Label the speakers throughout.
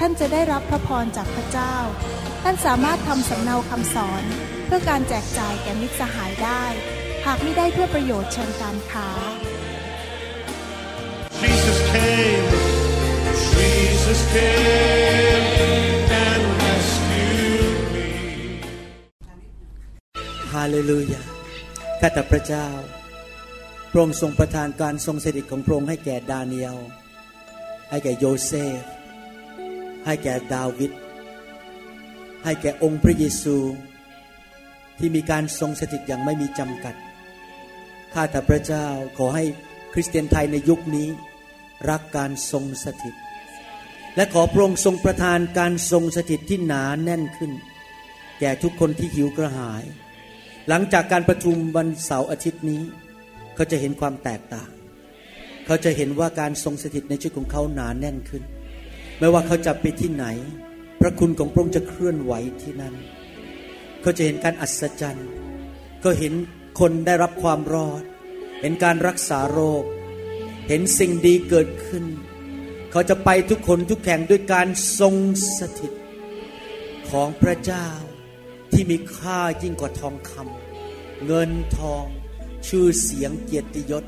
Speaker 1: ท่านจะได้รับพระพรจากพระเจ้า ท่านสามารถทำสำเนาคำสอน เพื่อการแจกจ่ายแก่มิตรสหายได้ หากไม่ได้เพื่อประโยชน์เชิงการค้า
Speaker 2: Jesus came, Jesus came and rescued me.
Speaker 3: ฮาเลลูยาข้าแต่พระเจ้าพระองค์ทรงประทานการทรงสถิตของพระองค์ให้แก่ดาเนียลให้แก่โยเซฟ ให้แก่ดาวิดให้แก่องค์พระเยซู ที่มีการทรงสถิตอย่างไม่มีจำกัด ข้าแต่พระเจ้าขอให้คริสเตียนไทยในยุคนี้ รักการทรงสถิต และขอพระองค์ทรงประทานการทรงสถิตที่หนาแน่นขึ้น แก่ทุกคนที่หิวกระหาย หลังจากการประชุมวันเสาร์อาทิตย์นี้ เขาจะเห็นความแตกต่าง เขาจะเห็นว่าการทรงสถิตในชีวิตของเขาหนาแน่นขึ้น ไม่ว่าเขาจะไปที่ไหน พระคุณของพระองค์จะเคลื่อนไหวที่นั่น เขาจะเห็นการอัศจรรย์เขาเห็นคนได้รับความรอด เห็นการรักษาโรค เห็นสิ่งดีเกิดขึ้น เขาจะไปทุกคนทุกแห่งด้วยการทรงสถิต ของพระเจ้าที่มีค่ายิ่งกว่าทองคำเงินทอง ชื่อเสียงเกียรติยศ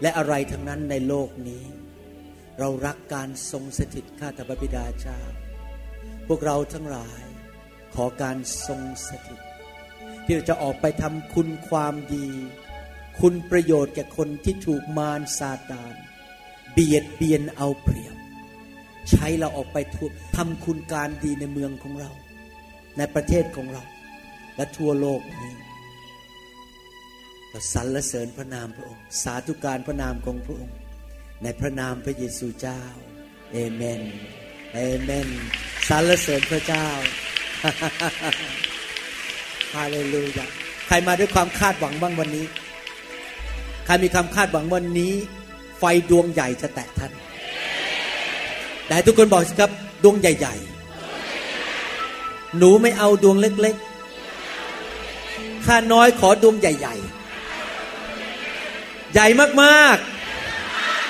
Speaker 3: และอะไรทั้งนั้นในโลกนี้ เรารักการทรงสถิตข้าแต่พระบิดาเจ้า พวกเราทั้งหลายขอการทรงสถิต ที่เราจะออกไปทำคุณความดี คุณประโยชน์แก่คนที่ถูกมารซาตาน เบียดเบียนเอาเปรียบ ใช้เราออกไปทุทำคุณการดีในเมืองของเรา ในประเทศของเรา และทั่วโลกนี้เราสรรเสริญพระนามพระองค์ สาธุการพระนามของพระองค์ ในพระนามพระเยซูเจ้าเอเมนเอเมนสรรเสริญพระเจ้าฮาเลลูยาใครมาด้วยความคาดหวังบ้างวันนี้ ใครมีความคาดหวังวันนี้ ไฟดวงใหญ่จะแตะท่าน แต่ทุกคนบอกสิครับดวงใหญ่ ๆ หนูไม่เอาดวงเล็ก ๆ ข้าน้อยขอดวงใหญ่ ๆ ใหญ่มาก ๆ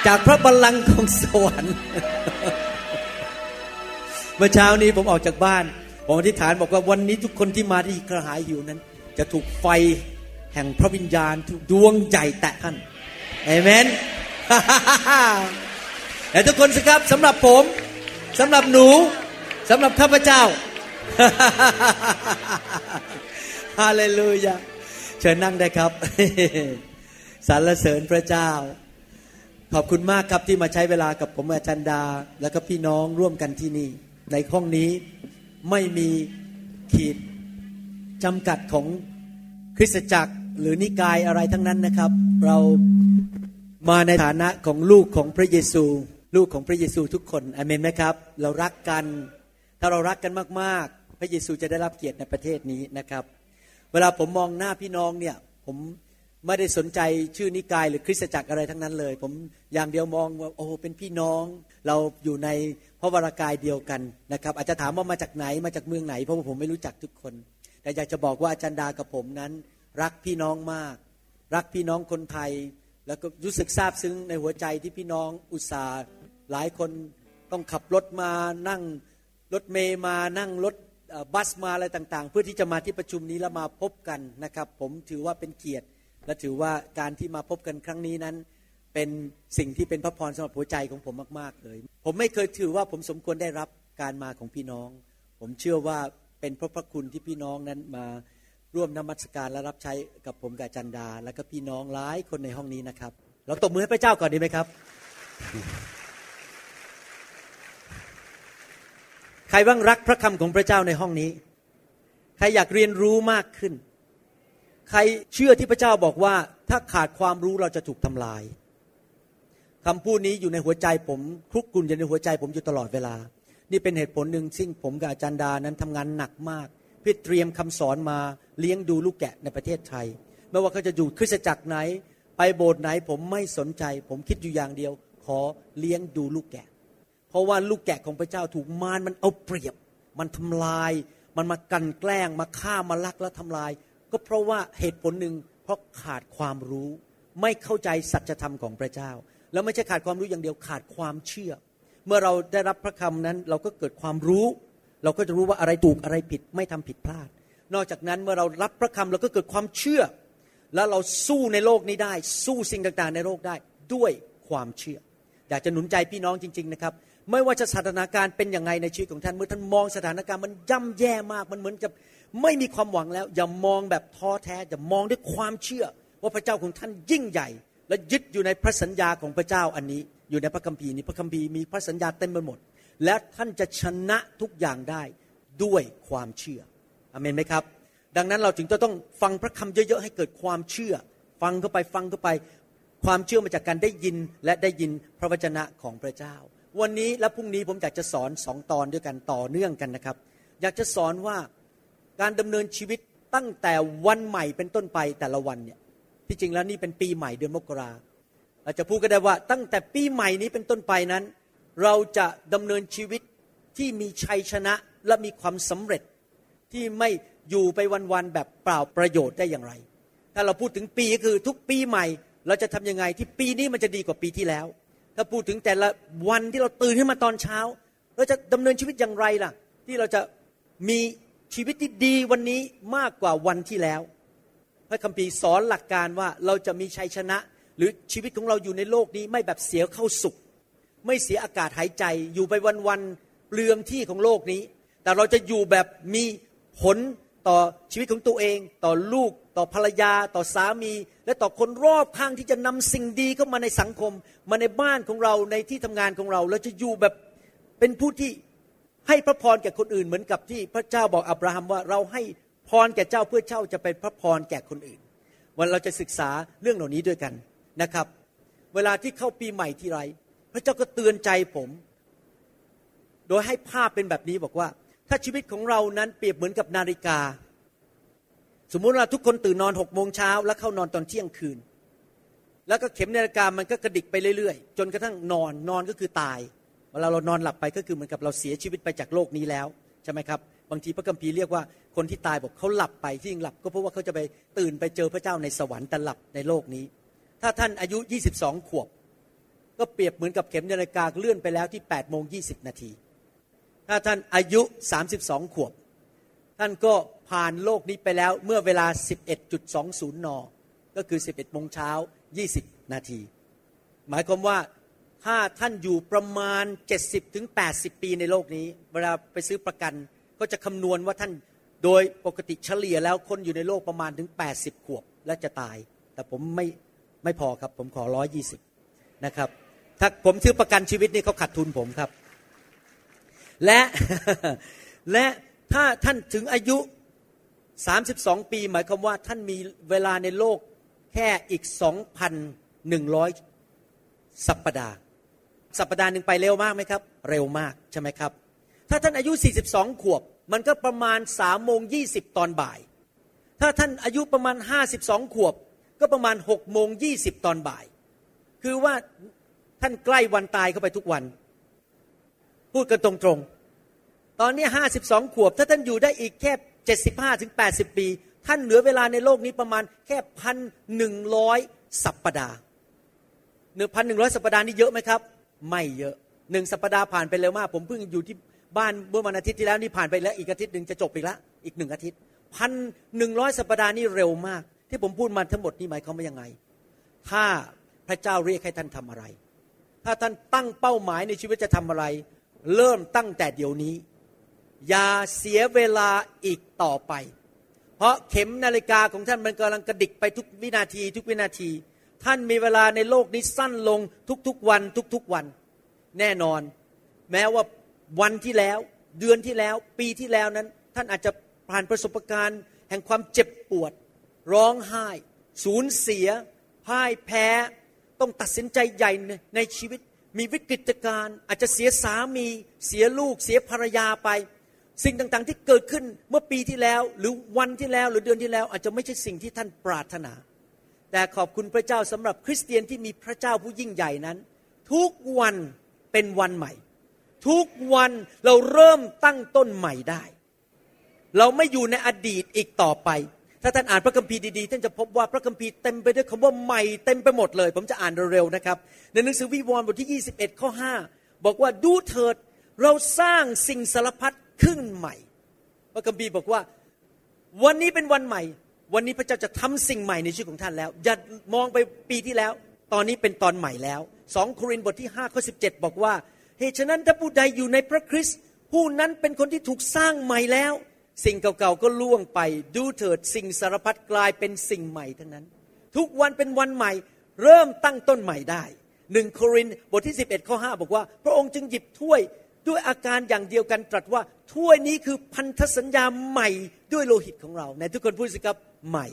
Speaker 3: จากพระบัลลังก์ของสวรรค์เมื่อเช้านี้ผมออกจากบ้านผมอธิษฐานบอกว่าวันนี้ทุกคนที่มาที่กระหายหิวนั้น จะถูกไฟแห่งพระวิญญาณถูกดวงใหญ่แตะท่านเอเมนแต่ทุกคนสิครับสำหรับผมสำหรับหนูสำหรับข้าพเจ้าฮาเลลูยาเชิญนั่งได้ครับสรรเสริญพระเจ้า ขอบคุณมากครับที่มาใช้เวลากับผมอาจารย์ดา แล้วก็พี่น้องร่วมกันที่นี่ ในห้องนี้ไม่มีขีดจำกัดของคริสตจักรหรือนิกายอะไรทั้งนั้นนะครับ เรามาในฐานะของลูกของพระเยซู ลูกของพระเยซูทุกคนอเมนไหมครับ เรารักกัน ถ้าเรารักกันมากๆ พระเยซูจะได้รับเกียรติในประเทศนี้นะครับ เวลาผมมองหน้าพี่น้องเนี่ยผม ไม่ได้สนใจชื่อนิกายหรือคริสตจักรอะไรทั้งนั้นเลย ผมอย่างเดียวมองว่าโอ้เป็นพี่น้อง เราอยู่ในพระวรากายเดียวกันนะครับ อาจจะถามว่ามาจากไหนมาจากเมืองไหนเพราะว่าผมไม่รู้จักทุกคน แต่อยากจะบอกว่าอาจารย์ดากับผมนั้น รักพี่น้องมาก รักพี่น้องคนไทย แล้วก็รู้สึกซาบซึ้งในหัวใจที่พี่น้องอุตส่าห์หลายคนต้องขับรถมานั่งรถเมย์มานั่งรถบัสมาอะไรต่าง ๆ เพื่อที่จะมาที่ประชุมนี้แล้วมาพบกันนะครับ ผมถือว่าเป็นเกียรติ และถือว่าการที่มาพบกันครั้งนี้นั้น เป็นสิ่งที่เป็นพระพรสำหรับหัวใจของผมมากๆเลย ผมไม่เคยถือว่าผมสมควรได้รับการมาของพี่น้อง ผมเชื่อว่าเป็นเพราะพระคุณที่พี่น้องนั้นมาร่วมนมัสการและรับใช้กับผมกับจันดา และก็พี่น้องหลายคนในห้องนี้นะครับ เราตบมือให้พระเจ้าก่อนดีไหมครับ ใครบ้างรักพระคำของพระเจ้าในห้องนี้ ใครอยากเรียนรู้มากขึ้น ใครเชื่อที่พระเจ้าบอกว่า ถ้าขาดความรู้เราจะถูกทำลายคำพูดนี้อยู่ในหัวใจผมคลุกกลุ่นอยู่ในหัวใจผมอยู่ตลอดเวลา นี่เป็นเหตุผลหนึ่งซึ่งผมกับอาจารย์ดานั้นทำงานหนักมาก เพื่อเตรียมคำสอนมาเลี้ยงดูลูกแกะในประเทศไทย ไม่ว่าเขาจะอยู่คริสตจักรไหน ไปโบสถ์ไหนผมไม่สนใจ ผมคิดอยู่อย่างเดียว ขอเลี้ยงดูลูกแกะ เพราะว่าลูกแกะของพระเจ้าถูกมารมันเอาเปรียบ มันทำลาย มันมากันแกล้งมาฆ่ามาลักและทำลาย ก็เพราะว่าเหตุผลหนึ่งเพราะขาดความรู้ ไม่เข้าใจสัจธรรมของพระเจ้า แล้วไม่ใช่ขาดความรู้อย่างเดียวขาดความเชื่อ เมื่อเราได้รับพระคำนั้นเราก็เกิดความรู้ เราก็จะรู้ว่าอะไรถูกอะไรผิด ไม่ทำผิดพลาด นอกจากนั้นเมื่อเรารับพระคำเราก็เกิดความเชื่อ แล้วเราสู้ในโลกนี้ได้ สู้สิ่งต่างๆ ในโลกได้ด้วยความเชื่อ อยากจะหนุนใจพี่น้องจริง ๆนะครับไม่ว่าจะสถานการณ์เป็นยังไงในชีวิตของท่านเมื่อท่านมองสถานการณ์มันย่ำแย่มากมันเหมือนกับ ไม่มีความหวังแล้ว อย่ามองแบบท้อแท้อย่ามองด้วยความเชื่อ ว่าพระเจ้าของท่านยิ่งใหญ่ และยึดอยู่ในพระสัญญาของพระเจ้าอันนี้ อยู่ในพระคัมภีร์นี้พระคัมภีร์มีพระสัญญาเต็มไปหมด และท่านจะชนะทุกอย่างได้ด้วยความเชื่ออเมนไหมครับ ดังนั้นเราจึงจะต้องฟังพระคำเยอะๆให้เกิดความเชื่อ ฟังเข้าไปฟังเข้าไป ความเชื่อมาจากการได้ยินและได้ยินพระวจนะของพระเจ้า วันนี้และพรุ่งนี้ผมอยากจะสอนสองตอนด้วยกันต่อเนื่องกันนะครับ อยากจะสอนว่า การดำเนินชีวิตตั้งแต่วันใหม่เป็นต้นไปแต่ละวันเนี่ยที่จริงแล้วนี่เป็นปีใหม่เดือนมกราเราจะพูดก็ได้ว่าตั้งแต่ปีใหม่นี้เป็นต้นไปนั้น เราจะดำเนินชีวิตที่มีชัยชนะและมีความสำเร็จที่ไม่อยู่ไปวันๆแบบเปล่าประโยชน์ได้อย่างไร ถ้าเราพูดถึงปีก็คือทุกปีใหม่ เราจะทำยังไงที่ปีนี้มันจะดีกว่าปีที่แล้ว ถ้าพูดถึงแต่ละวันที่เราตื่นขึ้นมาตอนเช้า เราจะดำเนินชีวิตอย่างไรล่ะ ที่เราจะมี ชีวิตที่ดีวันนี้มากกว่าวันที่แล้ว พระคัมภีร์สอนหลักการว่าเราจะมีชัยชนะ หรือชีวิตของเราอยู่ในโลกนี้ไม่แบบเสียเข้าสุข ไม่เสียอากาศหายใจอยู่ไปวันๆเปลืองที่ของโลกนี้ แต่เราจะอยู่แบบมีผลต่อชีวิตของตัวเอง ต่อลูก ต่อภรรยา ต่อสามี และต่อคนรอบข้างที่จะนำสิ่งดีเข้ามาในสังคม มาในบ้านของเราในที่ทำงานของเรา เราจะอยู่แบบเป็นผู้ที่ ให้พระพรแก่คนอื่นเหมือนกับที่พระเจ้าบอกอับราฮัมว่าเราให้พรแก่เจ้าเพื่อเจ้าจะเป็นพระพรแก่คนอื่น วันเราจะศึกษาเรื่องเหล่านี้ด้วยกันนะครับ เวลาที่เข้าปีใหม่ทีไร พระเจ้าก็เตือนใจผม โดยให้ภาพเป็นแบบนี้บอกว่า ถ้าชีวิตของเรานั้นเปรียบเหมือนกับนาฬิกา สมมุติว่าทุกคนตื่นนอนหกโมงเช้าแล้วเข้านอนตอนเที่ยงคืน แล้วก็เข็มนาฬิกามันก็กระดิกไปเรื่อยๆ จนกระทั่งนอนนอนก็คือตาย เวลาเรานอนหลับไปก็คือเหมือนกับเราเสียชีวิตไปจากโลกนี้แล้วใช่ไหมครับบางทีพระคัมภีร์เรียกว่าคนที่ตายบอกเขาหลับไปที่ยังหลับ ก็เพราะว่าเขาจะไปตื่นไปเจอพระเจ้าในสวรรค์แต่หลับในโลกนี้ ถ้าท่านอายุ 22 ขวบ ก็เปรียบเหมือนกับเข็มนาฬิกาเลื่อนไปแล้วที่8โมง20 นาที ถ้าท่านอายุ 32 ขวบ ท่านก็ผ่านโลกนี้ไปแล้วเมื่อเวลา 11.20 น ก็คือ 11โมงเช้า 20 นาที หมายความว่า ถ้าท่านอยู่ประมาณ70ถึงปีในโลกนี้ เวลาไปซื้อประกันก็จะคำนวณว่าท่านโดยปกติเฉลี่ยแล้วคนอยู่ในโลกประมาณถึง 80 ขวบและจะตาย แต่ผมไม่ไม่พอครับ ผมขอ 120 นะครับ ถ้าผมซื้อประกันชีวิตนี่เขาขาดทุนผมครับ และและถ้าท่านถึงอายุ 32 ปี หมายความว่าท่านมีเวลาในโลกแค่อีก 2,100 สัปปดาห์ สัปปดาห์หนึ่งไปเร็วมากไหมครับ เร็วมากใช่ไหมครับ ถ้าท่านอายุ 42 ขวบ มันก็ประมาณ3โมง20ตอนบ่าย ถ้าท่านอายุประมาณ 52 ขวบ ก็ประมาณ6โมง20ตอนบ่าย คือว่าท่านใกล้วันตายเข้าไปทุกวัน พูดกันตรงๆ ตอนนี้ 52 ขวบ ถ้าท่านอยู่ได้อีกแค่ 75ถึง80 ปี ท่านเหลือเวลาในโลกนี้ประมาณแค่พันหนึ่งร้อยสัปปดาห์หนึ่งพันหนึ่งร้อยสัปปดาห์นี่เยอะไหมครับ ไม่เยอะหนึ่งสัปปดาห์ผ่านไปเร็วมาก ผมเพิ่งอยู่ที่บ้านเมื่อวันอาทิตย์ที่แล้วนี่ผ่านไปแล้วอีกอาทิตย์หนึ่งจะจบอีกแล้วอีกหนึ่งอาทิตย์พันหนึ่งร้อยสัปปดาห์นี่เร็วมาก ที่ผมพูดมาทั้งหมดนี่หมายความว่ายังไง ถ้าพระเจ้าเรียกให้ท่านทำอะไร ถ้าท่านตั้งเป้าหมายในชีวิตจะทำอะไร เริ่มตั้งแต่เดี๋ยวนี้ อย่าเสียเวลาอีกต่อไป เพราะเข็มนาฬิกาของท่านมันกำลังกระดิกไปทุกวินาที ทุกวินาที ท่านมีเวลาในโลกนี้สั้นลงทุกๆวันทุกๆวัน แน่นอน แม้ว่าวันที่แล้ว เดือนที่แล้ว ปีที่แล้วนั้น ท่านอาจจะผ่านประสบการณ์ แห่งความเจ็บปวด ร้องไห้ สูญเสียพ่ายแพ้ ต้องตัดสินใจใหญ่ในชีวิต มีวิกฤตการณ์อาจจะเสียสามี เสียลูก เสียภรรยาไป สิ่งต่างๆที่เกิดขึ้นเมื่อปีที่แล้ว หรือวันที่แล้วหรือเดือนที่แล้ว อาจจะไม่ใช่สิ่งที่ท่านปรารถนา แต่ขอบคุณพระเจ้าสำหรับคริสเตียนที่มีพระเจ้าผู้ยิ่งใหญ่นั้น ทุกวันเป็นวันใหม่ ทุกวันเราเริ่มตั้งต้นใหม่ได้ เราไม่อยู่ในอดีตอีกต่อไป ถ้าท่านอ่านพระคัมภีร์ดีๆท่านจะพบว่าพระคัมภีร์เต็มไปด้วยคำว่าใหม่เต็มไปหมดเลย ผมจะอ่านเร็วๆนะครับ ในหนังสือวิวรณ์บทที่ 21 ข้อ 5 บอกว่าดูเถิดเราสร้างสิ่งสารพัดขึ้นใหม่ พระคัมภีร์บอกว่า วันนี้เป็นวันใหม่ วันนี้พระเจ้าจะทำสิ่งใหม่ในชีวิตของท่านแล้ว อย่ามองไปปีที่แล้ว ตอนนี้เป็นตอนใหม่แล้วสองโครินธ์บทที่5ข้อ17 บอกว่าเหตุฉะนั้นถ้าผู้ใดอยู่ในพระคริสต์ผู้นั้นเป็นคนที่ถูกสร้างใหม่แล้ว สิ่งเก่าๆก็ล่วงไปดูเถิดสิ่งสารพัดกลายเป็นสิ่งใหม่ทั้งนั้น ทุกวันเป็นวันใหม่ เริ่มตั้งต้นใหม่ได้หนึ่งโครินธ์บทที่ 11ข้อ5บอกว่า พระองค์จึงหยิบถ้วยด้วยอาการอย่างเดียวกันตรัสว่าถ้วยนี้คือพันธสัญญาใหม่ด้วยโลหิตของเราในทุกคนพูดสิครับ ใหม่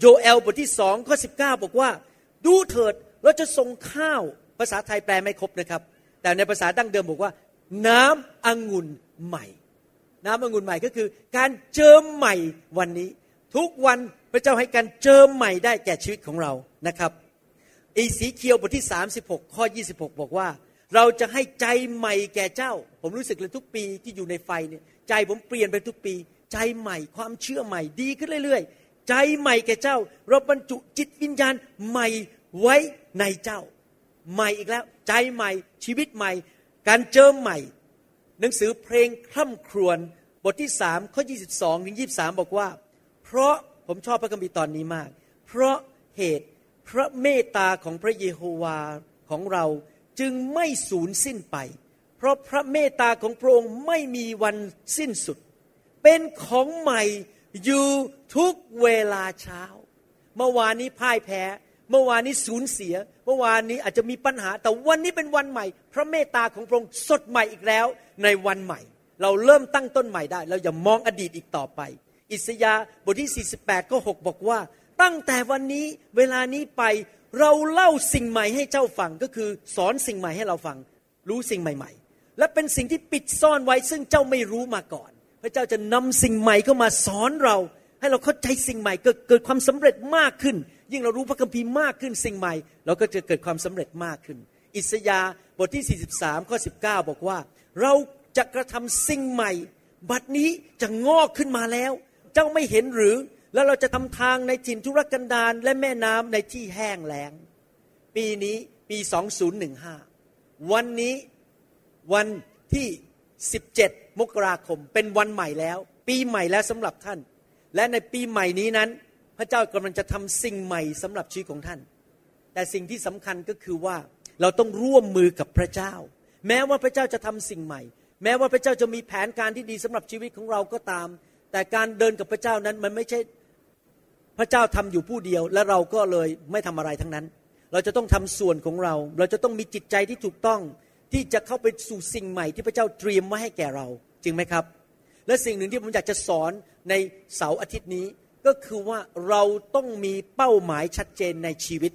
Speaker 3: โยเอลบทที่สองข้อสิบเก้าบอกว่า ดูเถิดเราจะส่งข้าวภาษาไทยแปลไม่ครบนะครับ แต่ในภาษาดั้งเดิมบอกว่า น้ำองุ่นใหม่ น้ำองุ่นใหม่ก็คือ การเจิมใหม่วันนี้ ทุกวันพระเจ้าให้การเจิมใหม่ได้แก่ชีวิตของเรานะครับอีสีเคียวบทที่ 36 ข้อ 26 บอกว่า เราจะให้ใจใหม่แก่เจ้า ผมรู้สึกเลยทุกปีที่อยู่ในไฟเนี่ยใจผมเปลี่ยนไปทุกปี ใจใหม่ความเชื่อใหม่ดีขึ้นเรื่อย ใจใหม่แก่เจ้า เราบรรจุจิตวิญญาณใหม่ไว้ในเจ้า ใหม่อีกแล้ว ใจใหม่ ชีวิตใหม่ การเจิมใหม่ หนังสือเพลงคร่ำครวญบทที่สามข้อ 22 ถึง 23 บอกว่า เพราะผมชอบพระคัมภีร์ตอนนี้มาก เพราะเหตุพระเมตตาของพระเยโฮวาของเราจึงไม่สูญสิ้นไป เพราะพระเมตตาของพระองค์ไม่มีวันสิ้นสุด เป็นของใหม่อยู่ ทุกเวลาเช้า เมื่อวานนี้พ่ายแพ้ เมื่อวานนี้สูญเสีย เมื่อวานนี้อาจจะมีปัญหา แต่วันนี้เป็นวันใหม่ พระเมตตาของพระองค์สดใหม่อีกแล้วในวันใหม่ เราเริ่มตั้งต้นใหม่ได้ เราอย่ามองอดีตอีกต่อไป อิสยาห์บทที่ 48ก็6บอกว่า ตั้งแต่วันนี้เวลานี้ไปเราเล่าสิ่งใหม่ให้เจ้าฟังก็คือสอนสิ่งใหม่ให้เราฟัง รู้สิ่งใหม่ ๆ และเป็นสิ่งที่ปิดซ่อนไว้ซึ่งเจ้าไม่รู้มาก่อน พระเจ้าจะนำสิ่งใหม่เข้ามาสอนเรา ให้เราเข้าใจสิ่งใหม่เกิดเกิดความสำเร็จมากขึ้น ยิ่งเรารู้พระคัมภีร์มากขึ้นสิ่งใหม่ เราก็จะเกิดความสำเร็จมากขึ้น อิสยาบทที่ 43ข้อ19 บอกว่า เราจะกระทำสิ่งใหม่ บัดนี้จะงอกขึ้นมาแล้ว เจ้าไม่เห็นหรือ แล้วเราจะทำทางในถิ่นทุรกันดารและแม่น้ำในที่แห้งแล้ง ปีนี้ปี 2015 วันนี้วันที่ 17 มกราคม เป็นวันใหม่แล้ว ปีใหม่แล้วสำหรับท่าน และในปีใหม่นี้นั้น พระเจ้ากำลังจะทำสิ่งใหม่สำหรับชีวิตของท่าน แต่สิ่งที่สำคัญก็คือว่าเราต้องร่วมมือกับพระเจ้า แม้ว่าพระเจ้าจะทำสิ่งใหม่ แม้ว่าพระเจ้าจะมีแผนการที่ดีสำหรับชีวิตของเราก็ตาม แต่การเดินกับพระเจ้านั้นมันไม่ใช่พระเจ้าทำอยู่ผู้เดียว และเราก็เลยไม่ทำอะไรทั้งนั้น เราจะต้องทำส่วนของเรา เราจะต้องมีจิตใจที่ถูกต้องที่จะเข้าไปสู่สิ่งใหม่ที่พระเจ้าเตรียมไว้ให้แก่เรา จริงไหมครับ และสิ่งหนึ่งที่ผมอยากจะสอน ในเสาร์อาทิตย์นี้ก็คือว่าเราต้องมีเป้าหมายชัดเจนในชีวิต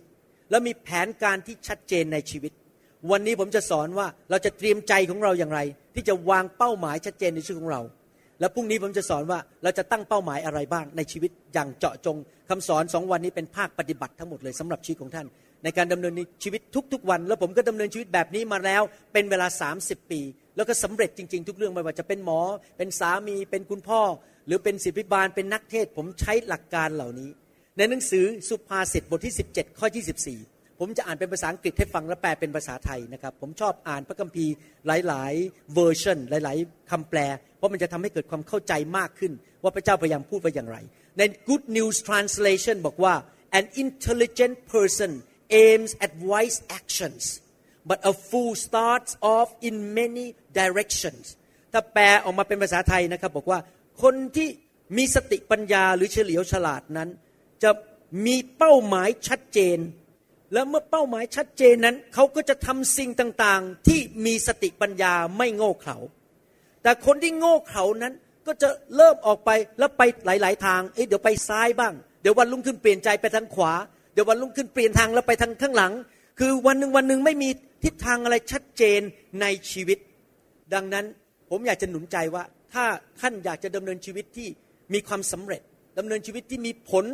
Speaker 3: และมีแผนการที่ชัดเจนในชีวิต วันนี้ผมจะสอนว่าเราจะเตรียมใจของเราอย่างไร ที่จะวางเป้าหมายชัดเจนในชีวิตของเรา แล้วพรุ่งนี้ผมจะสอนว่าเราจะตั้งเป้าหมายอะไรบ้างในชีวิตอย่างเจาะจงคำสอนสองวันนี้เป็นภาคปฏิบัติทั้งหมดเลยสำหรับชีวิตของท่าน ในการดำเนินชีวิตทุกๆวัน แล้วผมก็ดำเนินชีวิตแบบนี้มาแล้ว เป็นเวลา 30 ปี แล้วก็สำเร็จจริง ๆ ทุกเรื่องไม่ว่าจะเป็นหมอ เป็นสามีเป็นคุณพ่อ หรือเป็นศิบิบาลเป็นนักเทศ ผมใช้หลักการเหล่านี้ ในหนังสือสุภาษิตบทที่ 17 ข้อ 24 ผมจะอ่านเป็นภาษาอังกฤษให้ฟังและแปลเป็นภาษาไทยนะครับ ผมชอบอ่านพระคัมภีร์หลาย ๆ เวอร์ชันหลาย ๆคำแปล เพราะมันจะทำให้เกิดความเข้าใจมากขึ้น ว่าพระเจ้าพยายามพูดว่าอย่างไร ใน Good News Translation บอกว่า an intelligent person aims at wise actions but a fool starts off in many directions ถ้าแปลออกมาเป็นภาษาไทยนะครับบอกว่า คนที่มีสติปัญญาหรือเฉลียวฉลาดนั้น จะมีเป้าหมายชัดเจน แล้วเมื่อเป้าหมายชัดเจนนั้น เขาก็จะทำสิ่งต่างๆ ที่มีสติปัญญาไม่โง่เขลาแต่คนที่โง่เขลานั้นก็จะเริ่มออกไปแล้วไปหลาย ๆ ทางเอ๊ะเดี๋ยวไปซ้ายบ้าง เดี๋ยววันรุ่งขึ้นเปลี่ยนใจไปทางขวา เดี๋ยววันรุ่งขึ้นเปลี่ยนทางแล้วไปทางข้างหลัง คือวันหนึ่งวันหนึ่งไม่มีทิศทางอะไรชัดเจนในชีวิต ดังนั้นผมอยากจะหนุนใจว่า ถ้าท่านอยากจะดำเนินชีวิตที่มีความสำเร็จดำเนินชีวิตที่มีผล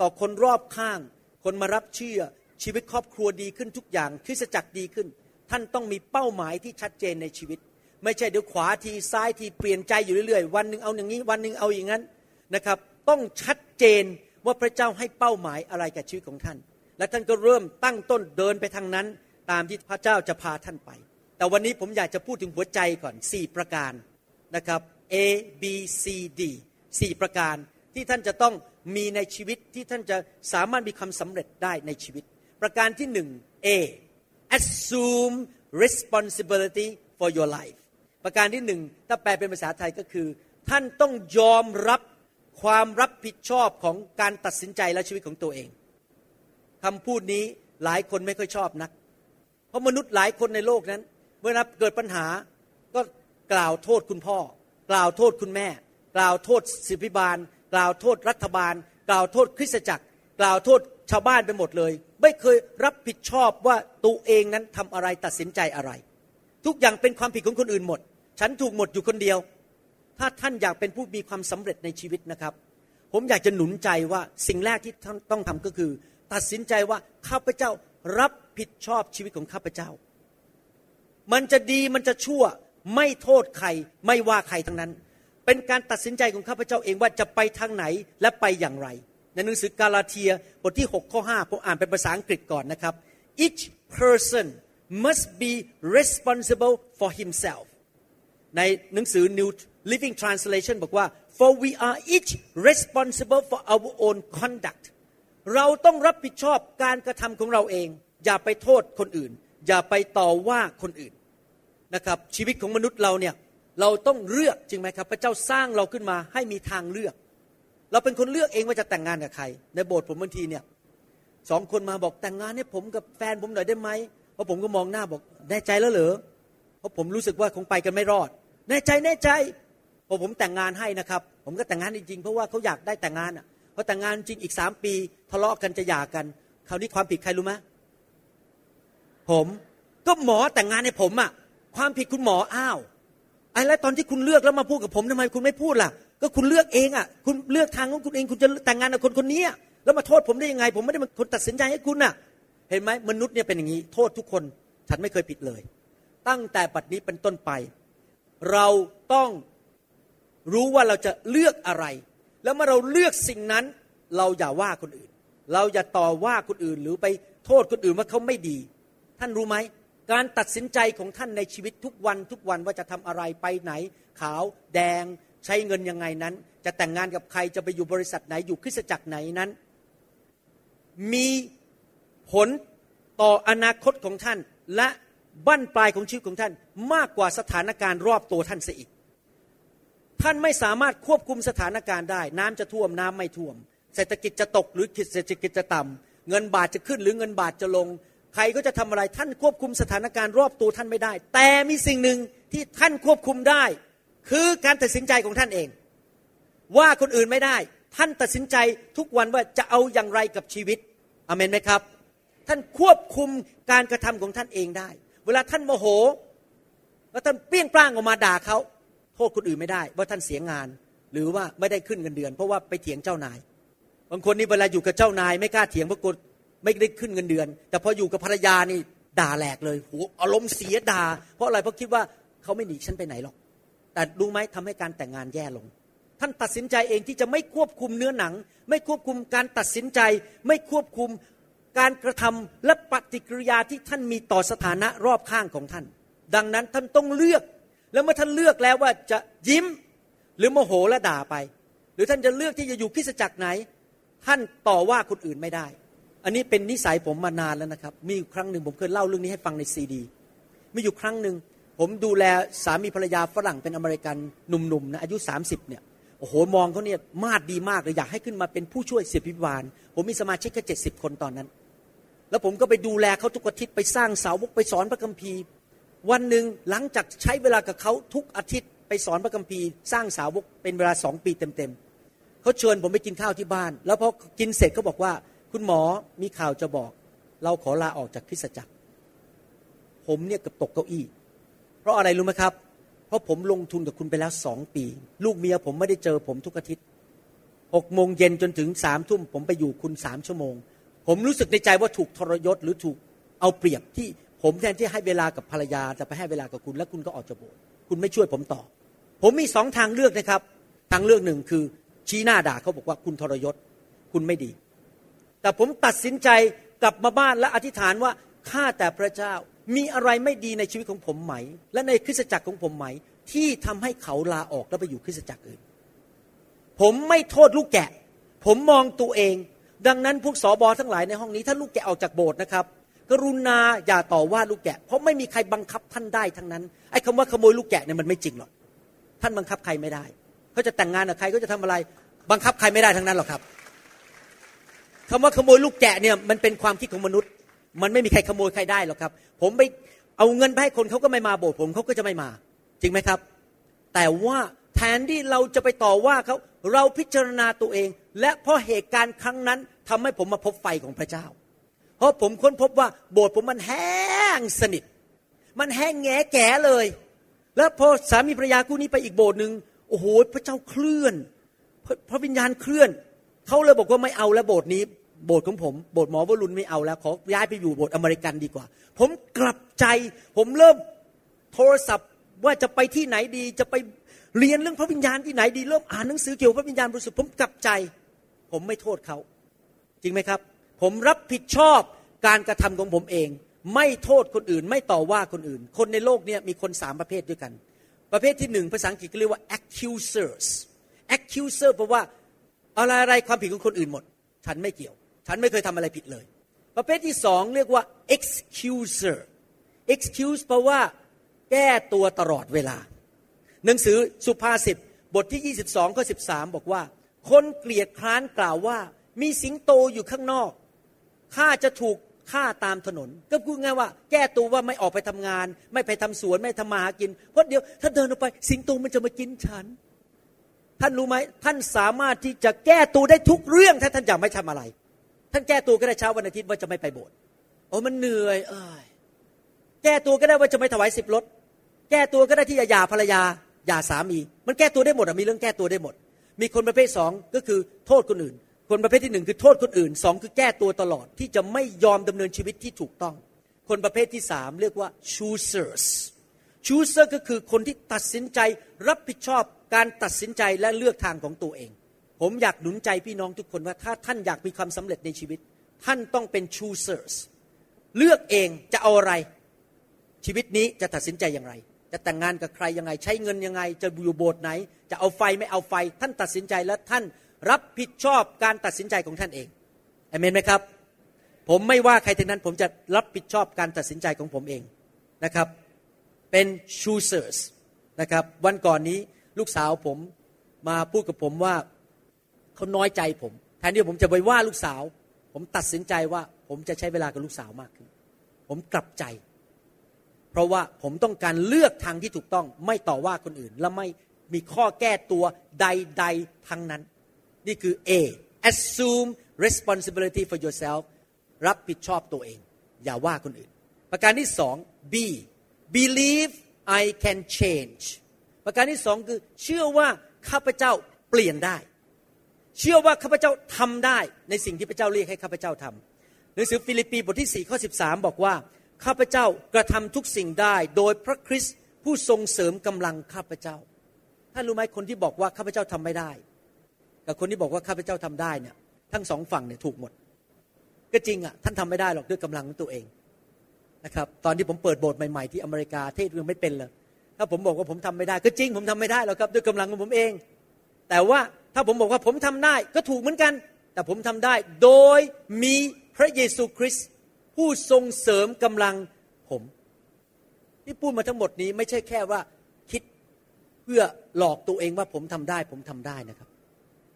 Speaker 3: ต่อคนรอบข้าง คนมารับเชื่อชีวิตครอบครัวดีขึ้นทุกอย่างคริสจักรดีขึ้น ท่านต้องมีเป้าหมายที่ชัดเจนในชีวิต ไม่ใช่เดี๋ยวขวาทีซ้ายทีเปลี่ยนใจอยู่เรื่อยๆ วันหนึ่งเอาอย่างนี้ วันหนึ่งเอาอย่างนั้นนะครับ ต้องชัดเจนว่าพระเจ้าให้เป้าหมายอะไรกับชีวิตของท่าน และท่านก็เริ่มตั้งต้นเดินไปทางนั้น ตามที่พระเจ้าจะพาท่านไป แต่วันนี้ผมอยากจะพูดถึงหัวใจก่อน 4 ประการนะครับ A B C D 4ประการที่ท่านจะต้องมีในชีวิตที่ท่านจะสามารถมีความสำเร็จได้ในชีวิต ประการที่หนึ่ง A assume responsibility for your life ประการที่หนึ่งถ้าแปลเป็นภาษาไทยก็คือ ท่านต้องยอมรับความรับผิดชอบของการตัดสินใจและชีวิตของตัวเองคำพูดนี้หลายคนไม่ค่อยชอบนัก เพราะมนุษย์หลายคนในโลกนั้นเมื่อเกิดปัญหาก็กล่าวโทษคุณพ่อ กล่าวโทษคุณแม่ กล่าวโทษสิบิบาล กล่าวโทษรัฐบาล กล่าวโทษคริสตจักร กล่าวโทษชาวบ้านไปหมดเลย ไม่เคยรับผิดชอบว่าตัวเองนั้นทำอะไรตัดสินใจอะไร ทุกอย่างเป็นความผิดของคนอื่นหมด ฉันถูกหมดอยู่คนเดียว ถ้าท่านอยากเป็นผู้มีความสำเร็จในชีวิตนะครับ ผมอยากจะหนุนใจว่าสิ่งแรกที่ท่านต้องทำก็คือ ตัดสินใจว่าข้าพเจ้ารับผิดชอบชีวิตของข้าพเจ้า มันจะดีมันจะชั่ว ไม่โทษใครไม่ว่าใครทั้งนั้น เป็นการตัดสินใจของข้าพเจ้าเองว่าจะไปทางไหนและไปอย่างไร ในหนังสือกาลาเทียบทที่ 6 ข้อ 5 ผมอ่านเป็นภาษาอังกฤษก่อนนะครับ each person must be responsible for himself ในหนังสือ New Living Translation บอกว่า for we are each responsible for our own conduct เราต้องรับผิดชอบการกระทำของเราเอง อย่าไปโทษคนอื่น อย่าไปต่อว่าคนอื่น นะครับชีวิตของมนุษย์เราเนี่ยเราต้องเลือกจริงไหมครับ พระเจ้าสร้างเราขึ้นมาให้มีทางเลือก เราเป็นคนเลือกเองว่าจะแต่งงานกับใคร ในโบสถ์ผมบางทีเนี่ยสองคนมาบอกแต่งงานให้ผมกับแฟนผมหน่อยได้ไหมเพราะผมก็มองหน้าบอกแน่ใจแล้วเหรอเพราะผมรู้สึกว่าคงไปกันไม่รอด แน่ใจแน่ใจพอผมแต่งงานให้นะครับ ผมก็แต่งงานจริงๆเพราะว่าเขาอยากได้แต่งงานอะพอแต่งงานจริงอีกสามปี ทะเลาะกันจะหย่ากัน คราวนี้ความผิดใครรู้ไหมผมก็หมอแต่งงานให้ผมอะ ความผิดคุณหมออ้าวไอ้แล้วตอนที่คุณเลือกแล้วมาพูดกับผมทำไมคุณไม่พูดล่ะ ก็คุณเลือกเองอะคุณเลือกทางของคุณเองคุณจะแต่งงานกับคนคนนี้แล้วมาโทษผมได้ยังไง ผมไม่ได้เป็นคนตัดสินใจให้คุณน่ะ เห็นไหมมนุษย์เนี่ยเป็นอย่างนี้ โทษทุกคนฉันไม่เคยผิดเลย ตั้งแต่ปัจนี้เป็นต้นไป เราต้องรู้ว่าเราจะเลือกอะไร แล้วเมื่อเราเลือกสิ่งนั้น เราอย่าว่าคนอื่น เราอย่าต่อว่าคนอื่นหรือไปโทษคนอื่นว่าเขาไม่ดี ท่านรู้ไหม การตัดสินใจของท่านในชีวิตทุกวันทุกวันว่าจะทำอะไรไปไหน ขาวแดงใช้เงินยังไงนั้น จะแต่งงานกับใครจะไปอยู่บริษัทไหนอยู่คริสตจักรไหนนั้น มีผลต่ออนาคตของท่าน และบั้นปลายของชีวิตของท่านมากกว่าสถานการณ์รอบตัวท่านเสียอีก ท่านไม่สามารถควบคุมสถานการณ์ได้ น้ำจะท่วมน้ำไม่ท่วม เศรษฐกิจจะตกหรือเศรษฐกิจจะต่ำเงินบาทจะขึ้นหรือเงินบาทจะลง ใครก็จะทำอะไรท่านควบคุมสถานการณ์รอบตัวท่านไม่ได้ แต่มีสิ่งหนึ่งที่ท่านควบคุมได้ คือการตัดสินใจของท่านเอง ว่าคนอื่นไม่ได้ ท่านตัดสินใจทุกวันว่าจะเอาอย่างไรกับชีวิตอเมนไหมครับ ท่านควบคุมการกระทำของท่านเองได้ เวลาท่านโมโห แล้วท่านเปี้ยงปล้างออกมาด่าเขาโทษคนอื่นไม่ได้ ว่าท่านเสียงาน หรือว่าไม่ได้ขึ้นเงินเดือน เพราะว่าไปเถียงเจ้านาย บางคนนี่เวลาอยู่กับเจ้านาย ไม่กล้าเถียงเพราะกลัว ไม่ได้ขึ้นเงินเดือน แต่พออยู่กับภรรยานี่ด่าแหลกเลยหัวอารมณ์เสียด่า เพราะอะไรเพราะคิดว่าเขาไม่หนีฉันไปไหนหรอก แต่รู้ไหมทำให้การแต่งงานแย่ลง ท่านตัดสินใจเองที่จะไม่ควบคุมเนื้อหนัง ไม่ควบคุมการตัดสินใจ ไม่ควบคุมการกระทำและปฏิกิริยาที่ท่านมีต่อสถานะรอบข้างของท่าน ดังนั้นท่านต้องเลือก แล้วเมื่อท่านเลือกแล้วว่าจะยิ้มหรือโมโหและด่าไป หรือท่านจะเลือกที่จะอยู่คริสจักรไหน ท่านต่อว่าคนอื่นไม่ได้ อันนี้เป็นนิสัยผมมานานแล้วนะครับ มีครั้งหนึ่งผมเคยเล่าเรื่องนี้ให้ฟังในซีดี มีอยู่ครั้งหนึ่งผมดูแลสามีภรรยาฝรั่งเป็นอเมริกันหนุ่มๆนะอายุ 30เนี่ยโอ้โหมองเขาเนี่ยมาดดีมากเลยอยากให้ขึ้นมาเป็นผู้ช่วยเสียพิบาล ผมมีสมาชิกแค่เจ็ดสิบคนตอนนั้น แล้วผมก็ไปดูแลเขาทุกอาทิตย์ไปสร้างเสาวกไปสอนพระคัมภีร์ วันหนึ่งหลังจากใช้เวลากับเขาทุกอาทิตย์ไปสอนพระคัมภีร์ สร้างสาวกเป็นเวลาสองปีเต็มๆเขาเชิญผมไปกินข้าวที่บ้าน แล้วพอกินเสร็จเขาบอกว่า คุณหมอมีข่าวจะบอก เราขอลาออกจากคริสตจักรผผมเนี่ยเกือบตกเก้าอี้ เพราะอะไรรู้ไหมครับ เพราะผมลงทุนกับคุณไปแล้วสองปี ลูกเมียผมไม่ได้เจอผมทุกอาทิตย์หกโมงเย็นจนถึงสามทุ่ม ผมไปอยู่คุณสามชั่วโมง ผมรู้สึกในใจว่าถูกทรยศหรือถูกเอาเปรียบที่ผมแทนที่ให้เวลากับภรรยาจะไปให้เวลากับคุณ แล้วคุณก็ออกจากโบสถ์คุณไม่ช่วยผมต่อ ผมมีสองทางเลือกนะครับ ทางเลือกหนึ่งคือชี้หน้าด่าเขาบอกว่าคุณทรยศ คุณไม่ดี แต่ผมตัดสินใจกลับมาบ้านและอธิษฐานว่าข้าแต่พระเจ้ามีอะไรไม่ดีในชีวิตของผมไหม และในคริสตจักรของผมไหม ที่ทำให้เขาลาออกแล้วไปอยู่คริสตจักรอื่น ผมไม่โทษลูกแกะ ผมมองตัวเอง ดังนั้นพวกสอบอทั้งหลายในห้องนี้ถ้าลูกแกะออกจากโบสถ์นะครับ กรุณาอย่าต่อว่าลูกแกะ เพราะไม่มีใครบังคับท่านได้ทั้งนั้นไอ้คำว่าขโมยลูกแกะเนี่ยมันไม่จริงหรอกท่านบังคับใครไม่ได้เขาจะแต่งงานกับใครก็จะทำอะไร บังคับใครไม่ได้ทั้งนั้นหรอกครับ คำว่าขโมยลูกแกะเนี่ยมันเป็นความคิดของมนุษย์ มันไม่มีใครขโมยใครได้หรอกครับ ผมไปเอาเงินไปให้คนเขาก็ไม่มาโบสถ์ผมเขาก็จะไม่มา จริงไหมครับ แต่ว่าแทนที่เราจะไปต่อว่าเขาเราพิจารณาตัวเอง และเพราะเหตุการณ์ครั้งนั้นทำให้ผมมาพบไฟของพระเจ้า เพราะผมค้นพบว่าโบสถ์ผมมันแห้งสนิท มันแห้งแง่แก่เลย แล้วพอสามีภรรยาคู่นี้ไปอีกโบสถ์หนึ่งโอ้โหพระเจ้าเคลื่อนพระวิญญาณเคลื่อนเขาเลยบอกว่าไม่เอาแล้วโบสถ์นี้ โบสถ์ของผมโบสถ์หมอวรุณไม่เอาแล้วขอย้ายไปอยู่โบสถ์อเมริกันดีกว่า ผมกลับใจ ผมเริ่มโทรศัพท์ว่าจะไปที่ไหนดี จะไปเรียนเรื่องพระวิญญาณที่ไหนดี เริ่มอ่านหนังสือเกี่ยวกับพระวิญญาณบริสุทธิ์ผมกลับใจ ผมไม่โทษเขา จริงไหมครับ ผมรับผิดชอบการกระทำของผมเอง ไม่โทษคนอื่น ไม่ต่อว่าคนอื่น คนในโลกนี้มีคนสามประเภทด้วยกัน ประเภทที่หนึ่งภาษาอังกฤษเรียกว่า accusers accuser แปลว่าอะไรอะไรความผิดของคนอื่นหมด ฉันไม่เกี่ยว ฉันไม่เคยทำอะไรผิดเลย ประเภทที่สองเรียกว่า excuser excuse แปลว่าแก้ตัวตลอดเวลา หนังสือสุภาษิตบทที่ 22ข้อ13 บอกว่า คนเกลียดคร้านกล่าวว่า มีสิงโตอยู่ข้างนอกข้าจะถูกฆ่าตามถนน ก็พูดง่ายว่า แก้ตัวว่าไม่ออกไปทำงาน ไม่ไปทำสวนไม่ทำมาหากินเพราะเดี๋ยวถ้าเดินออกไป สิงโตมันจะมากินฉัน ท่านรู้ไหมท่านสามารถที่จะแก้ตัวได้ทุกเรื่องถ้าท่านอยากไม่ทำอะไร ท่านแก้ตัวก็ได้เช้าวันอาทิตย์ว่าจะไม่ไปโบสถ์โอ้มันเหนื่อย เอ้ยแก้ตัวก็ได้ว่าจะไม่ถวายสิบรถแก้ตัวก็ได้ที่จะหย่าภรรยาหย่าสามี มันแก้ตัวได้หมดอะมีเรื่องแก้ตัวได้หมด มีคนประเภทสองก็คือโทษคนอื่น คนประเภทที่หนึ่งคือโทษคนอื่นสองคือแก้ตัวตลอดที่จะไม่ยอมดำเนินชีวิตที่ถูกต้อง คนประเภทที่สามเรียกว่า choosers chooser ก็คือคนที่ตัดสินใจรับผิดชอบการตัดสินใจและเลือกทางของตัวเอง ผมอยากหนุนใจพี่น้องทุกคนว่าถ้าท่านอยากมีความสำเร็จในชีวิต ท่านต้องเป็น choosers เลือกเองจะเอาอะไร ชีวิตนี้จะตัดสินใจอย่างไร จะแต่งงานกับใครยังไง ใช้เงินยังไง จะอยู่โบสถ์ไหน จะเอาไฟไม่เอาไฟ ท่านตัดสินใจและท่านรับผิดชอบการตัดสินใจของท่านเองเอเมนไหมครับ ผมไม่ว่าใครทั้งนั้น ผมจะรับผิดชอบการตัดสินใจของผมเองนะครับ เป็น choosers นะครับ วันก่อนนี้ลูกสาวผมมาพูดกับผมว่า เขาน้อยใจผมแทนที่ผมจะไปว่าลูกสาว ผมตัดสินใจว่าผมจะใช้เวลากับลูกสาวมากขึ้น ผมกลับใจ เพราะว่าผมต้องการเลือกทางที่ถูกต้อง ไม่ต่อว่าคนอื่น และไม่มีข้อแก้ตัวใดๆทั้งนั้น นี่คือ A assume responsibility for yourself รับผิดชอบตัวเอง อย่าว่าคนอื่น ประการที่สอง B believe I can change ประการที่สองคือเชื่อว่าข้าพเจ้าเปลี่ยนได้ เชื่อว่าข้าพเจ้าทำได้ในสิ่งที่พระเจ้าเรียกให้ข้าพเจ้าทำหนังสือฟิลิปปีบทที่4ข้อ13 บอกว่าข้าพเจ้ากระทำทุกสิ่งได้ โดยพระคริสต์ผู้ทรงเสริมกำลังข้าพเจ้าท่านรู้ไหมคนที่บอกว่าข้าพเจ้าทำไม่ได้ กับคนที่บอกว่าข้าพเจ้าทำได้เนี่ยทั้งสองฝั่งเนี่ยถูกหมด ก็จริงอะท่านทำไม่ได้หรอกด้วยกำลังของตัวเองนะครับตอนที่ผมเปิดโบสถ์ใหม่ๆที่อเมริกาเทศยังไม่เป็นเลยถ้าผมบอกว่าผมทำไม่ได้ ก็จริงผมทำไม่ได้หรอกครับด้วยกำลังของผมเอง แต่ว่า ถ้าผมบอกว่าผมทำได้ก็ถูกเหมือนกัน แต่ผมทำได้โดยมีพระเยซูคริสต์ผู้ทรงเสริมกำลังผมที่พูดมาทั้งหมดนี้ไม่ใช่แค่ว่าคิดเพื่อหลอกตัวเองว่าผมทำได้ ผมทำได้นะครับ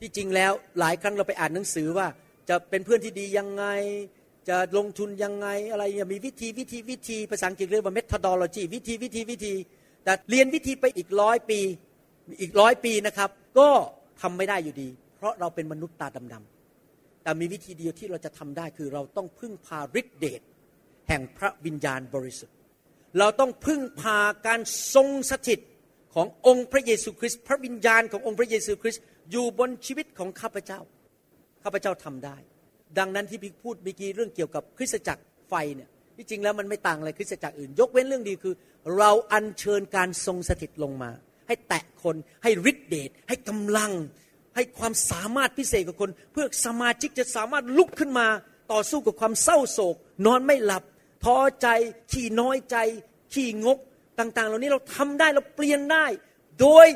Speaker 3: ที่จริงแล้วหลายครั้งเราไปอ่านหนังสือว่าจะเป็นเพื่อนที่ดียังไง จะลงทุนยังไงอะไรมีวิธีวิธีวิธีภาษาอังกฤษเรียกว่า methodology วิธีวิธีวิธี แต่เรียนวิธีไปอีกร้อยปีอีกร้อยปีนะครับ ก็ ทำไม่ได้อยู่ดี เพราะเราเป็นมนุษย์ตาดำๆแต่มีวิธีเดียวที่เราจะทำได้คือเราต้องพึ่งพาฤทธิเดชแห่งพระวิญญาณบริสุทธิ์ เราต้องพึ่งพาการทรงสถิตขององค์พระเยซูคริสต์พระวิญญาณขององค์พระเยซูคริสต์อยู่บนชีวิตของข้าพเจ้า ข้าพเจ้าทำได้ ดังนั้นที่พี่พูดเมื่อกี้เรื่องเกี่ยวกับคริสตจักรไฟเนี่ยที่จริงแล้วมันไม่ต่างอะไรคริสตจักรอื่น ยกเว้นเรื่องดีคือ เราอัญเชิญการทรงสถิตลงมา ให้แตะคนให้ฤทธิเดชให้กำลัง ให้ความสามารถพิเศษกับคน เพื่อสมาชิกจะสามารถลุกขึ้นมาต่อสู้กับความเศร้าโศก นอนไม่หลับท้อใจ ขี้น้อยใจ ขี้งกต่าง ๆ เหล่านี้เราทำได้เราเปลี่ยนได้ โดย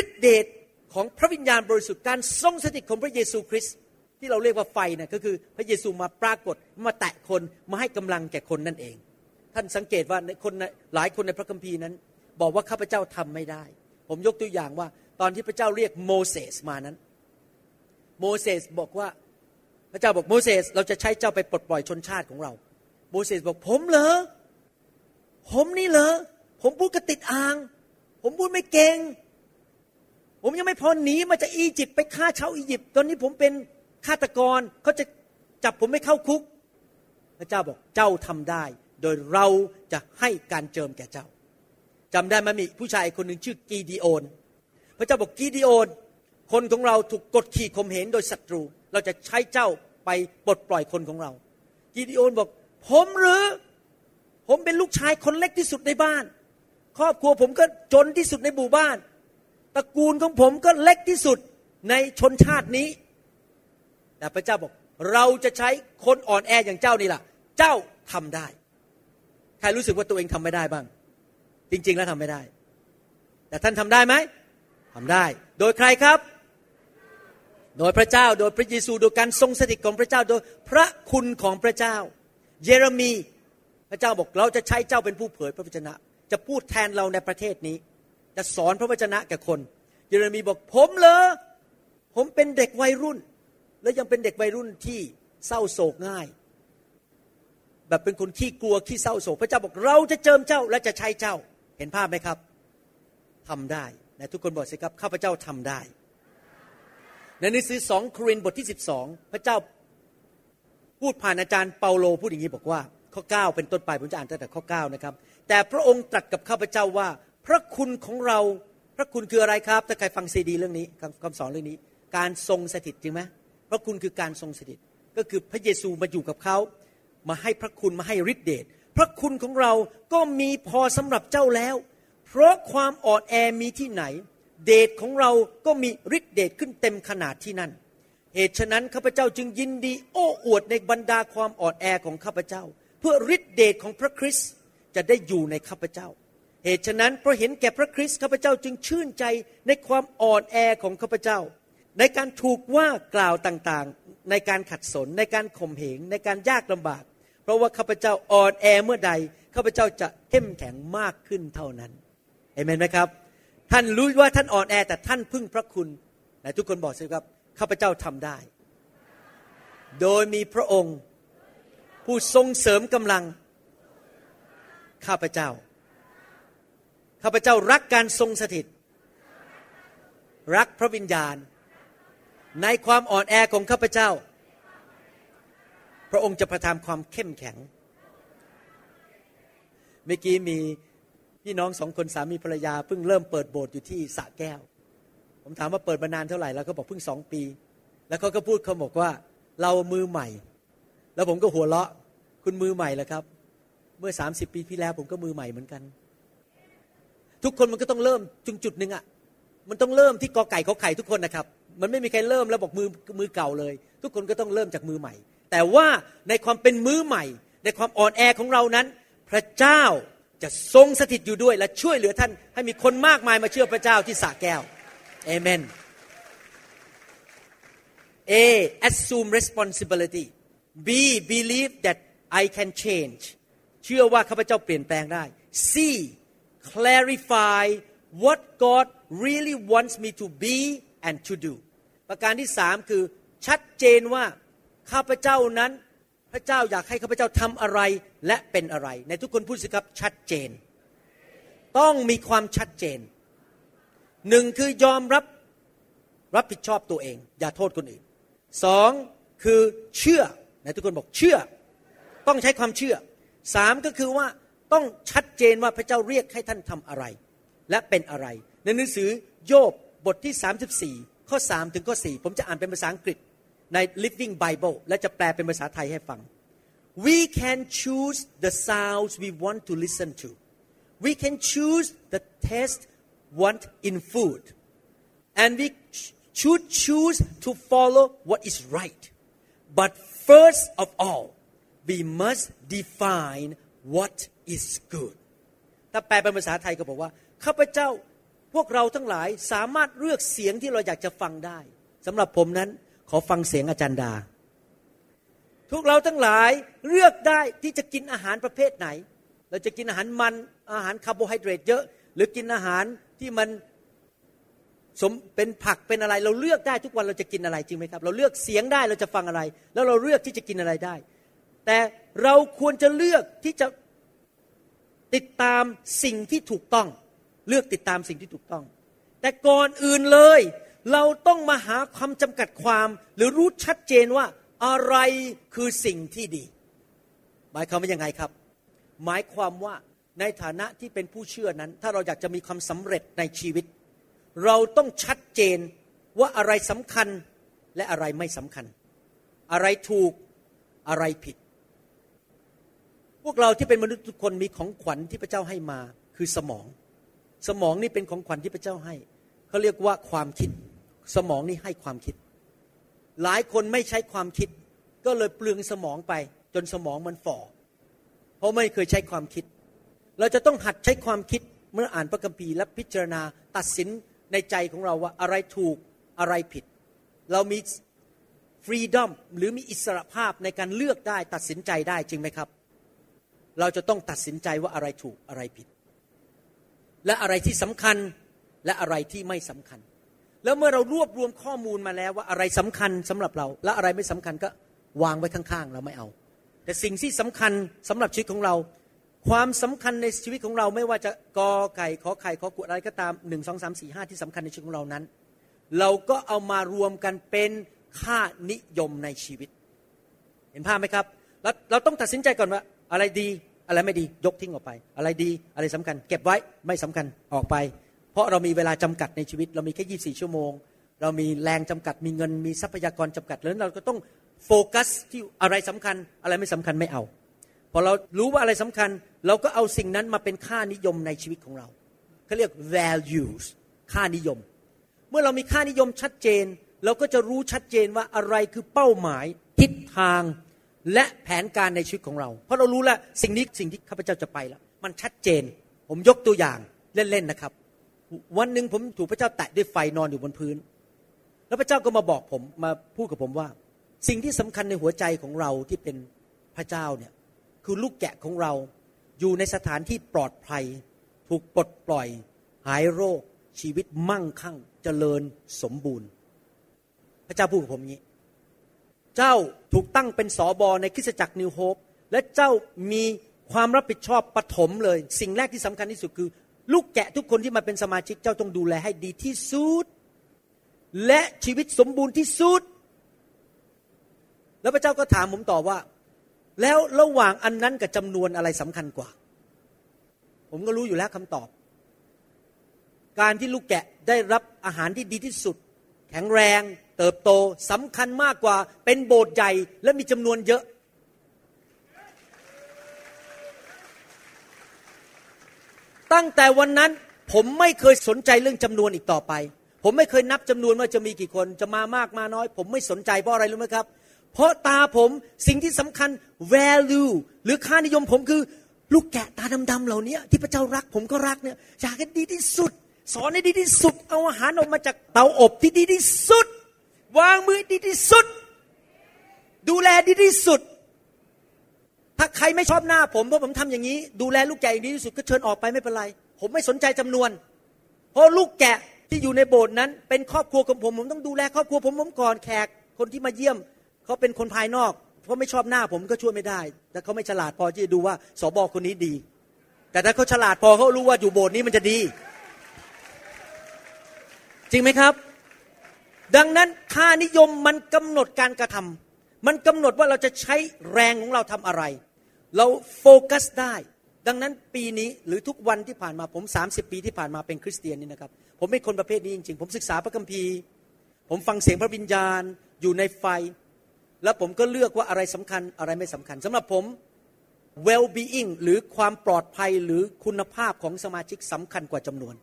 Speaker 3: ฤทธิเดชของพระวิญญาณบริสุทธิ์การทรงสถิตของพระเยซูคริสต์ที่เราเรียกว่าไฟนะก็คือพระเยซูมาปรากฏมาแตะคนมาให้กำลังแก่คนนั่นเอง ท่านสังเกตว่าในคนหลายคนในพระคัมภีร์นั้น บอกว่าข้าพเจ้าทำไม่ได้ ผมยกตัวอย่างว่าตอนที่พระเจ้าเรียกโมเสสมานั้น โมเสสบอกว่าพระเจ้าบอกโมเสสเราจะใช้เจ้าไปปลดปล่อยชนชาติของเรา โมเสสบอกผมเหรอผมนี่เหรอผมพูดกระติดอ่าง ผมพูดไม่เก่ง ผมยังไม่พอหนีมาจากอียิปต์ไปฆ่าชาวอียิปต์ตอนนี้ผมเป็นฆาตกรเขาจะจับผมไม่เข้าคุก พระเจ้าบอกเจ้าทำได้ โดยเราจะให้การเจิมแก่เจ้า จำได้ไหมมีผู้ชายคนหนึ่งชื่อกีดีโอน พระเจ้าบอกกีดีโอน คนของเราถูกกดขี่ข่มเหงโดยศัตรู เราจะใช้เจ้าไปปลดปล่อยคนของเรา กีดีโอนบอก ผมหรือ ผมเป็นลูกชายคนเล็กที่สุดในบ้าน ครอบครัวผมก็จนที่สุดในหมู่บ้านตระกูลของผมก็เล็กที่สุดในชนชาตินี้แต่พระเจ้าบอกเราจะใช้คนอ่อนแออย่างเจ้านี่แหละเจ้าทำได้ ใครรู้สึกว่าตัวเองทำไม่ได้บ้าง จริง ๆ แล้วทำไม่ได้ แต่ท่านทำได้ไหมทำได้ โดยใครครับ โดยพระเจ้า โดยพระเยซู โดยการทรงสถิตของพระเจ้า โดยพระคุณของพระเจ้า เยเรมี พระเจ้าบอกเราจะใช้เจ้าเป็นผู้เผยพระวจนะ จะพูดแทนเราในประเทศนี้ จะสอนพระวจนะแก่คน เยเรมีบอกผมเลยผมเป็นเด็กวัยรุ่น แล้วยังเป็นเด็กวัยรุ่นที่เศร้าโศกง่ายแบบเป็นคนขี้กลัวขี้เศร้าโศกพระเจ้าบอกเราจะเจิมเจ้าและจะใช้เจ้า เห็นภาพไหมครับทำได้นะทุกคนบอกสิครับข้าพเจ้าทำได้ ในหนังสือสองโครินธ์บทที่ 12 พระเจ้าพูดผ่านอาจารย์เปาโลพูดอย่างนี้บอกว่าข้อ 9 เป็นต้นไปผมจะอ่านตั้งแต่ข้อ 9 นะครับ แต่พระองค์ตรัสกับข้าพเจ้าว่า พระคุณของเราพระคุณคืออะไรครับถ้าใครฟังซีดีเรื่องนี้คำสอนเรื่องนี้ การทรงสถิตจริงไหมพระคุณคือการทรงสถิต ก็คือพระเยซูมาอยู่กับเขามาให้พระคุณมาให้ฤทธิเดช พระคุณของเราก็มีพอสำหรับเจ้าแล้ว เพราะความอ่อนแอมีที่ไหน เดชของเราก็มีฤทธิเดชขึ้นเต็มขนาดที่นั่น เหตุฉะนั้นข้าพเจ้าจึงยินดี โอ้อวดในบรรดาความอ่อนแอของข้าพเจ้า เพื่อฤทธิเดชของพระคริสต์จะได้อยู่ในข้าพเจ้า เหตุฉะนั้นเพราะเห็นแก่พระคริสต์ข้าพเจ้าจึงชื่นใจในความอ่อนแอของข้าพเจ้า ในการถูกว่ากล่าวต่างๆ ในการขัดสนในการข่มเหงในการยากลำบาก เพราะว่าข้าพเจ้าอ่อนแอเมื่อใดข้าพเจ้าจะเข้มแข็งมากขึ้นเท่านั้นเห็นไหมครับ ท่านรู้ว่าท่านอ่อนแอแต่ท่านพึ่งพระคุณแต่ทุกคนบอกสิครับข้าพเจ้าทำได้ โดยมีพระองค์ผู้ทรงเสริมกำลัง ข้าพเจ้า ข้าพเจ้ารักการทรงสถิต รักพระวิญญาณ ในความอ่อนแอของข้าพเจ้า ระองค์จะประทานความเข้มแข็ง เมื่อกี้มีพี่น้องสองคนสามีภรรยาเพิ่งเริ่มเปิดโบสถ์อยู่ที่สระแก้ว ผมถามว่าเปิดมานานเท่าไหร่แล้วเขาบอกเพิ่งสองปี แล้วเขาก็พูดเขาบอกว่าเรามือใหม่ แล้วผมก็หัวเราะคุณมือใหม่แล้วครับ เมื่อสามสิบปีที่แล้ว ผมก็มือใหม่เหมือนกัน ทุกคนมันก็ต้องเริ่มจุงจุดหนึ่งอะ่ะมันต้องเริ่มที่กอไก่ขอไข่ทุกคนนะครับ มันไม่มีใครเริ่มแล้วบอกมือมือเก่าเลย ทุกคนก็ต้องเริ่มจากมือใหม่ แต่ว่าในความเป็นมือใหม่ ในความอ่อนแอของเรานั้น พระเจ้าจะทรงสถิตอยู่ด้วยและช่วยเหลือท่านให้มีคนมากมายมาเชื่อพระเจ้าที่สาแก้วเอเมน A assume responsibility B believe that I can change เชื่อว่าข้าพเจ้าเปลี่ยนแปลงได้ C clarify what God really wants me to be and to do ประการที่สามคือชัดเจนว่า ข้าพเจ้านั้น พระเจ้าอยากให้ข้าพเจ้าทำอะไรและเป็นอะไร ในทุกคนพูดสิครับชัดเจน ต้องมีความชัดเจนหนึ่งคือยอมรับรับผิดชอบตัวเอง อย่าโทษคนอื่นสองคือเชื่อในทุกคนบอกเชื่อ ต้องใช้ความเชื่อสามก็คือว่าต้องชัดเจนว่าพระเจ้าเรียกให้ท่านทำอะไร และเป็นอะไร ในหนังสือโยบบทที่ 34 ข้อ 3 ถึงข้อ 4 ผมจะอ่านเป็นภาษาอังกฤษ ใน Living Bible และจะแปลเป็นภาษาไทยให้ฟัง we can choose the sounds we want to listen to we can choose the taste want in food and we should choose to follow what is right but first of all we must define what is good ถ้าแปลเป็นภาษาไทยก็บอกว่าข้าพเจ้าพวกเราทั้งหลายสามารถเลือกเสียงที่เราอยากจะฟังได้สำหรับผมนั้น ขอฟังเสียงอาจารย์ดาทุกเราทั้งหลายเลือกได้ที่จะกินอาหารประเภทไหน เราจะกินอาหารมันอาหารคาร์โบไฮเดรตเยอะ หรือกินอาหารที่มันสมเป็นผักเป็นอะไร เราเลือกได้ทุกวันเราจะกินอะไรจริงไหมครับ เราเลือกเสียงได้เราจะฟังอะไร แล้วเราเลือกที่จะกินอะไรได้ แต่เราควรจะเลือกที่จะติดตามสิ่งที่ถูกต้อง เลือกติดตามสิ่งที่ถูกต้อง แต่ก่อนอื่นเลย เราต้องมาหาความจำกัดความหรือรู้ชัดเจนว่าอะไรคือสิ่งที่ดี หมายความว่ายังไงครับ หมายความว่าในฐานะที่เป็นผู้เชื่อนั้น ถ้าเราอยากจะมีความสำเร็จในชีวิต เราต้องชัดเจนว่าอะไรสำคัญและอะไรไม่สำคัญ อะไรถูกอะไรผิด พวกเราที่เป็นมนุษย์ทุกคนมีของขวัญที่พระเจ้าให้มาคือสมอง สมองนี่เป็นของขวัญที่พระเจ้าให้เขาเรียกว่าความคิด สมองนี่ให้ความคิด หลายคนไม่ใช้ความคิด ก็เลยเปลืองสมองไป จนสมองมันฝ่อเพราะไม่เคยใช้ความคิด เราจะต้องหัดใช้ความคิดเมื่ออ่านพระคัมภีร์และพิจารณาตัดสินในใจของเราว่าอะไรถูกอะไรผิด เรามีฟรีดอมหรือมีอิสระภาพในการเลือกได้ตัดสินใจได้จริงไหมครับ เราจะต้องตัดสินใจว่าอะไรถูกอะไรผิด และอะไรที่สำคัญและอะไรที่ไม่สำคัญ แล้วเมื่อเรารวบรวมข้อมูลมาแล้วว่าอะไรสำคัญสำหรับเรา และอะไรไม่สำคัญก็วางไว้ข้างๆ เราไม่เอา แต่สิ่งที่สำคัญสำหรับชีวิตของเรา ความสำคัญในชีวิตของเราไม่ว่าจะกอไก่ขอไข่ขอกุดอะไรก็ตามหนึ่งสองสามสี่ห้าที่สำคัญในชีวิตของเรานั้น เราก็เอามารวมกันเป็นค่านิยมในชีวิต เห็นภาพไหมครับแล้วเราต้องตัดสินใจก่อนว่าอะไรดีอะไรไม่ดียกทิ้งออกไป อะไรดีอะไรสำคัญ เก็บไว้ไม่สำคัญออกไป เพราะเรามีเวลาจำกัดในชีวิต เรามีแค่ 24 ชั่วโมง เรามีแรงจำกัด มีเงิน มีทรัพยากรจำกัด แล้วเราก็ต้องโฟกัสที่อะไรสำคัญ อะไรไม่สำคัญไม่เอา พอเรารู้ว่าอะไรสำคัญ เราก็เอาสิ่งนั้นมาเป็นค่านิยมในชีวิตของเราเขาเรียก values ค่านิยม เมื่อเรามีค่านิยมชัดเจน เราก็จะรู้ชัดเจนว่าอะไรคือเป้าหมายทิศทางและแผนการในชีวิตของเรา เพราะเรารู้แล้วสิ่งนี้สิ่งที่ข้าพเจ้าจะไปแล้วมันชัดเจน ผมยกตัวอย่างเล่นๆนะครับ วันหนึ่งผมถูกพระเจ้าแตะด้วยไฟนอนอยู่บนพื้น แล้วพระเจ้าก็มาบอกผมมาพูดกับผมว่า สิ่งที่สำคัญในหัวใจของเราที่เป็นพระเจ้าเนี่ยคือลูกแกะของเราอยู่ในสถานที่ปลอดภัย ถูกปลดปล่อย หายโรค ชีวิตมั่งคั่งเจริญสมบูรณ์ พระเจ้าพูดกับผมงี้ เจ้าถูกตั้งเป็นสอบอในคริสตจักรนิวโฮปและเจ้ามีความรับผิดชอบปฐมเลย สิ่งแรกที่สำคัญที่สุดคือ ลูกแกะทุกคนที่มาเป็นสมาชิกเจ้าต้องดูแลให้ดีที่สุด และชีวิตสมบูรณ์ที่สุด แล้วพระเจ้าก็ถามผมต่อว่า แล้วระหว่างอันนั้นกับจำนวนอะไรสำคัญกว่า ผมก็รู้อยู่แล้วคำตอบ การที่ลูกแกะได้รับอาหารที่ดีที่สุด แข็งแรง เติบโตสำคัญมากกว่า เป็นโบสถ์ใหญ่และมีจำนวนเยอะ ตั้งแต่วันนั้นผมไม่เคยสนใจเรื่องจำนวนอีกต่อไป ผมไม่เคยนับจำนวนว่าจะมีกี่คนจะมามากมาน้อย ผมไม่สนใจเพราะอะไรรู้ไหมครับ เพราะตาผมสิ่งที่สำคัญ value หรือค่านิยมผมคือลูกแกะตาดำๆเหล่านี้ที่พระเจ้ารักผมก็รักเนี่ยอยากให้ดีที่สุด สอนให้ดีที่สุด เอาอาหารออกมาจากเตาอบที่ดีที่สุด วางมือดีที่สุด ดูแลดีที่สุด ถ้าใครไม่ชอบหน้าผมเพราะผมทำอย่างนี้ ดูแลลูกแกะอย่างดีที่สุดก็เชิญออกไปไม่เป็นไร ผมไม่สนใจจำนวน เพราะลูกแกะที่อยู่ในโบสถ์นั้น เป็นครอบครัวของผมผมต้องดูแลครอบครัวผมผมก่อนแขก คนที่มาเยี่ยมเขาเป็นคนภายนอกเพราะไม่ชอบหน้าผมก็ช่วยไม่ได้ แต่เขาไม่ฉลาดพอที่จะดูว่าสบคนนี้ดี แต่ถ้าเขาฉลาดพอเขารู้ว่าอยู่โบสถ์นี้มันจะดี จริงไหมครับ ดังนั้นค่านิยมมันกำหนดการกระทำ มันกำหนดว่าเราจะใช้แรงของเราทำอะไร เราโฟกัสได้ ดังนั้นปีนี้หรือทุกวันที่ผ่านมาผม 30 ปีที่ผ่านมาเป็นคริสเตียนนี่นะครับ ผมเป็นคนประเภทนี้จริงๆ ผมศึกษาพระคัมภีร์ ผมฟังเสียงพระวิญญาณ อยู่ในไฟ แล้วผมก็เลือกว่าอะไรสำคัญอะไรไม่สำคัญสำหรับผม well being หรือความปลอดภัยหรือคุณภาพของสมาชิกสำคัญกว่าจำนวน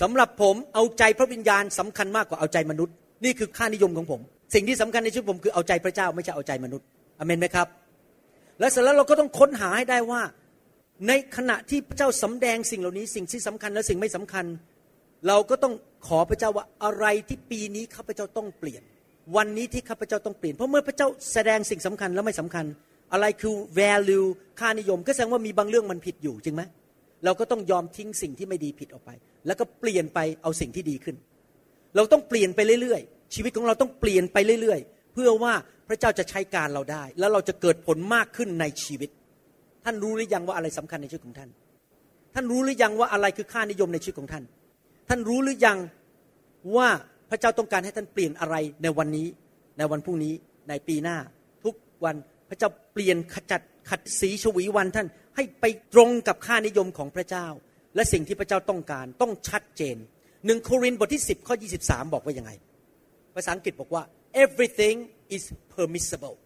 Speaker 3: สำหรับผมเอาใจพระวิญญาณสำคัญมากกว่าเอาใจมนุษย์ นี่คือค่านิยมของผม สิ่งที่สำคัญในชีวิตผมคือเอาใจพระเจ้าไม่ใช่เอาใจมนุษย์อเมนไหมครับ และเสร็จแล้วเราก็ต้องค้นหาให้ได้ว่า ในขณะที่พระเจ้าสำแดงสิ่งเหล่านี้สิ่งที่สำคัญและสิ่งไม่สำคัญ เราก็ต้องขอพระเจ้าว่าอะไรที่ปีนี้ข้าพเจ้าต้องเปลี่ยน วันนี้ที่ข้าพเจ้าต้องเปลี่ยนเพราะเมื่อพระเจ้าแสดงสิ่งสำคัญและไม่สำคัญ อะไรคือ value ค่านิยม ก็แสดงว่ามีบางเรื่องมันผิดอยู่จริงไหมเราก็ต้องยอมทิ้งสิ่งที่ไม่ดีผิดออกไป แล้วก็เปลี่ยนไปเอาสิ่งที่ดีขึ้น เราต้องเปลี่ยนไปเรื่อยๆ ชีวิตของเราต้องเปลี่ยนไปเรื่อยๆ เพื่อว่าพระเจ้าจะใช้การเราได้ แล้วเราจะเกิดผลมากขึ้นในชีวิต ท่านรู้หรือยังว่าอะไรสำคัญในชีวิตของท่าน ท่านรู้หรือยังว่าอะไรคือค่านิยมในชีวิตของท่าน ท่านรู้หรือยังว่าพระเจ้าต้องการให้ท่านเปลี่ยนอะไรในวันนี้ ในวันพรุ่งนี้ในปีหน้า ทุกวันพระเจ้าเปลี่ยนขจัดขัดสีชวีวันท่านให้ไปตรงกับค่านิยมของพระเจ้า และสิ่งที่พระเจ้าต้องการต้องชัดเจนหนึ่งโครินธ์บทที่ 10 ข้อ 23 บอกว่ายังไง ภาษาอังกฤษบอกว่า everything is permissible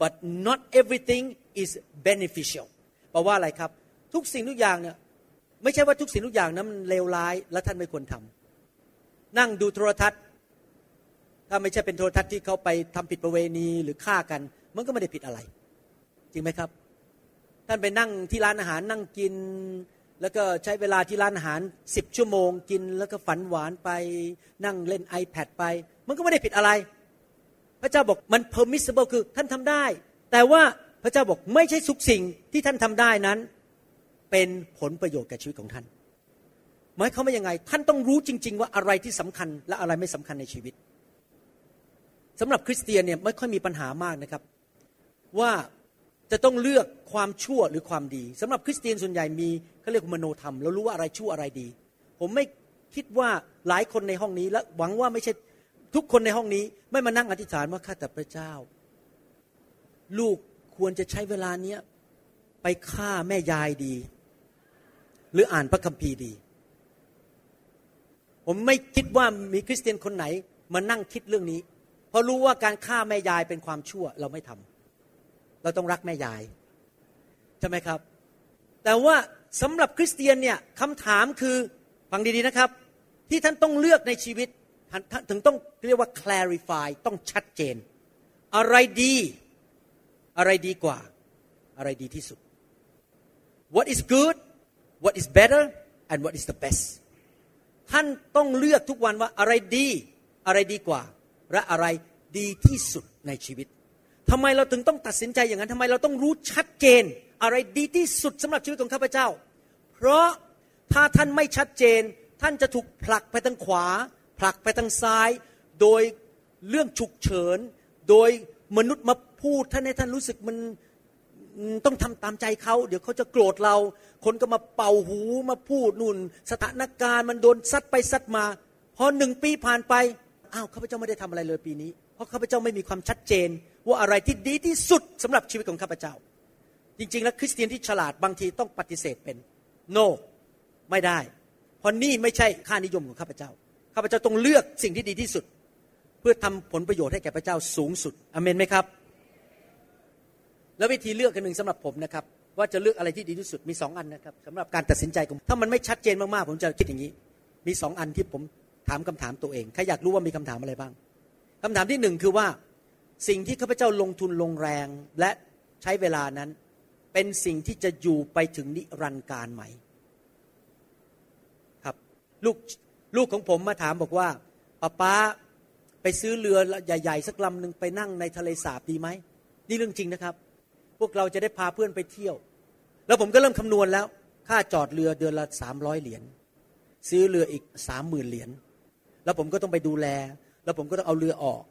Speaker 3: but not everything is beneficial แปลว่าอะไรครับ ทุกสิ่งทุกอย่างเนี่ยไม่ใช่ว่าทุกสิ่งทุกอย่างนั้นมันเลวร้ายและท่านไม่ควรทำนั่งดูโทรทัศน์ ถ้าไม่ใช่เป็นโทรทัศน์ที่เขาไปทำผิดประเวณีหรือฆ่ากัน มันก็ไม่ได้ผิดอะไร จริงไหมครับ ท่านไปนั่งที่ร้านอาหารนั่งกิน แล้วก็ใช้เวลาที่ร้านอาหารสิบชั่วโมง กินแล้วก็ฝันหวานไป นั่งเล่น iPad ไป มันก็ไม่ได้ผิดอะไร พระเจ้าบอกมัน permissible คือท่านทำได้ แต่ว่าพระเจ้าบอกไม่ใช่ทุกสิ่งที่ท่านทำได้นั้น เป็นผลประโยชน์แก่ชีวิตของท่านหมายความว่ายังไง ท่านต้องรู้จริง ๆ ว่าอะไรที่สำคัญและอะไรไม่สำคัญในชีวิตสำหรับคริสเตียนเนี่ยไม่ค่อยมีปัญหามากนะครับ ว่าจะต้องเลือกความชั่วหรือความดีสำหรับคริสเตียนส่วนใหญ่มีเขาเรียกมโนธรรม แล้วรู้ว่าอะไรชั่วอะไรดี ผมไม่คิดว่าหลายคนในห้องนี้และหวังว่าไม่ใช่ ทุกคนในห้องนี้ไม่มานั่งอธิษฐานว่าข้าแต่พระเจ้า ลูกควรจะใช้เวลาเนี้ยไปฆ่าแม่ยายดี หรืออ่านพระคัมภีร์ดี ผมไม่คิดว่ามีคริสเตียนคนไหนมานั่งคิดเรื่องนี้ เพราะรู้ว่าการฆ่าแม่ยายเป็นความชั่วเราไม่ทำเราต้องรักแม่ยายใช่ไหมครับ แต่ว่าสำหรับคริสเตียนเนี่ยคำถามคือฟังดีๆนะครับ ที่ท่านต้องเลือกในชีวิต ถึงต้องเรียกว่า clarify ต้องชัดเจน อะไรดี อะไรดีกว่า อะไรดีที่สุด what is good what is better and what is the best ท่านต้องเลือกทุกวันว่าอะไรดี อะไรดีกว่า และอะไรดีที่สุดในชีวิตทำไมเราถึงต้องตัดสินใจอย่างนั้นทำไมเราต้องรู้ชัดเจน อะไรดีที่สุดสำหรับชีวิตของข้าพเจ้า เพราะถ้าท่านไม่ชัดเจน ท่านจะถูกผลักไปทางขวา ผลักไปทางซ้าย โดยเรื่องฉุกเฉิน โดยมนุษย์มาพูดท่านให้ท่านรู้สึกมันต้องทำตามใจเขา เดี๋ยวเขาจะโกรธเรา คนก็มาเป่าหูมาพูดนุ่น สถานการณ์มันโดนซัดไปซัดมา พอหนึ่งปีผ่านไปอ้าวข้าพเจ้าไม่ได้ทำอะไรเลยปีนี้ เพราะข้าพเจ้าไม่มีความชัดเจน ว่าอะไรที่ดีที่สุดสำหรับชีวิตของข้าพเจ้า จริง ๆ แล้วคริสเตียนที่ฉลาดบางทีต้องปฏิเสธเป็น no ไม่ได้ เพราะนี่ไม่ใช่ค่านิยมของข้าพเจ้า ข้าพเจ้าต้องเลือกสิ่งที่ดีที่สุด เพื่อทำผลประโยชน์ให้แก่พระเจ้าสูงสุดอเมนไหมครับ แล้ววิธีเลือกกันหนึ่งสำหรับผมนะครับ ว่าจะเลือกอะไรที่ดีที่สุดมีสองอันนะครับสำหรับการตัดสินใจของถ้ามันไม่ชัดเจนมากๆผมจะคิดอย่างนี้ มีสองอันที่ผมถามคำถามตัวเองใครอยากรู้ว่ามีคำถามอะไรบ้างคำถามที่หนึ่งคือว่าสิ่งที่ข้าพเจ้าลงทุนลงแรงและใช้เวลานั้น เป็นสิ่งที่จะอยู่ไปถึงนิรันดร์การไหมครับ ลูก ลูกของผมมาถามบอกว่าป้าป้าไปซื้อเรือใหญ่ ๆ สักลำหนึ่งไปนั่งในทะเลสาบดีไหมนี่เรื่องจริงนะครับ พวกเราจะได้พาเพื่อนไปเที่ยว แล้วผมก็เริ่มคำนวณแล้ว ค่าจอดเรือเดือนละสามร้อยเหรียญซื้อเรืออีกสามหมื่นเหรียญแล้วผมก็ต้องไปดูแล แล้วผมก็ต้องเอาเรือออก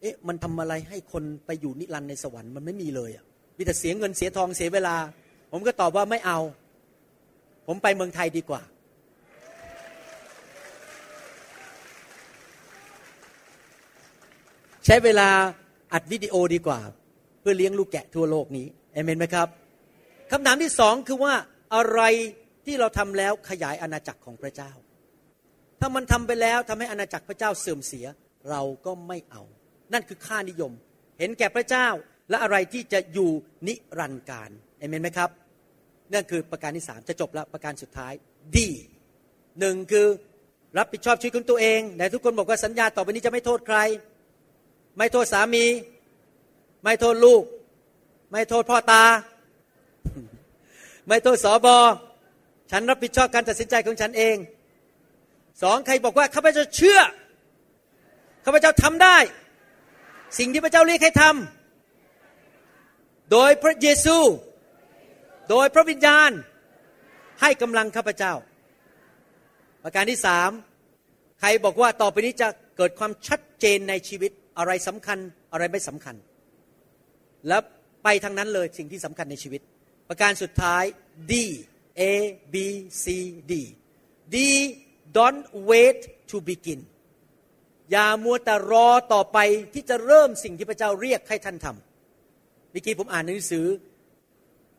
Speaker 3: เอ๊ะมันทำอะไรให้คนไปอยู่นิรันดร์ในสวรรค์มันไม่มีเลยอะมีแต่เสียเงินเสียทองเสียเวลา ผมก็ตอบว่าไม่เอา ผมไปเมืองไทยดีกว่า ใช้เวลาอัดวิดีโอดีกว่า เพื่อเลี้ยงลูกแกะทั่วโลกนี้เอเมนไหมครับคำถามที่สองคือว่าอะไรที่เราทำแล้วขยายอาณาจักรของพระเจ้า ถ้ามันทำไปแล้วทำให้อาณาจักรพระเจ้าเสื่อมเสียเราก็ไม่เอา นั่นคือค่านิยม เห็นแก่พระเจ้าและอะไรที่จะอยู่นิรันดร์การเอเมนไหมครับนั่นคือประการที่สามจะจบแล้วประการสุดท้ายดีหนึ่งคือรับผิดชอบชีวิตของตัวเองแต่ทุกคนบอกว่าสัญญาต่อไปนี้จะไม่โทษใคร ไม่โทษสามี ไม่โทษลูก ไม่โทษพ่อตา ไม่โทษสอบอฉันรับผิดชอบการตัดสินใจของฉันเองสองใครบอกว่าข้าพเจ้าเชื่อข้าพเจ้าทำได้ สิ่งที่พระเจ้าเรียกให้ทำโดยพระเยซู โดยพระวิญญาณ ให้กำลังข้าพเจ้า ประการที่สามใครบอกว่าต่อไปนี้จะเกิดความชัดเจนในชีวิต อะไรสำคัญอะไรไม่สำคัญ แล้วไปทางนั้นเลยสิ่งที่สำคัญในชีวิต ประการสุดท้าย D A B C D D don't wait to begin อย่ามัวแต่รอต่อไปที่จะเริ่มสิ่งที่พระเจ้าเรียกให้ท่านทำเมื่อกี้ผมอ่านหนังสือ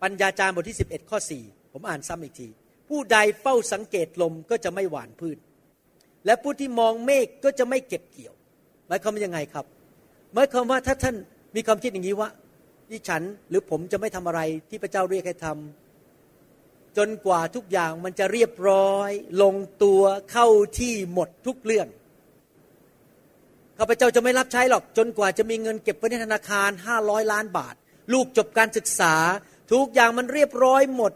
Speaker 3: ปัญญาจารย์บทที่ 11 ข้อ 4 ผมอ่านซ้ำอีกที ผู้ใดเฝ้าสังเกตลมก็จะไม่หวานพืช และผู้ที่มองเมฆก็จะไม่เก็บเกี่ยว หมายความว่ายังไงครับ หมายความว่าถ้าท่านมีความคิดอย่างนี้ว่าดิฉันหรือผมจะไม่ทำอะไรที่พระเจ้าเรียกให้ทำจนกว่าทุกอย่างมันจะเรียบร้อย ลงตัวเข้าที่หมดทุกเรื่องข้าพเจ้าจะไม่รับใช้หรอกจนกว่าจะมีเงินเก็บไว้ในธนาคารห้าร้อยล้านบาท ลูกจบการศึกษา ทุกอย่างมันเรียบร้อยหมด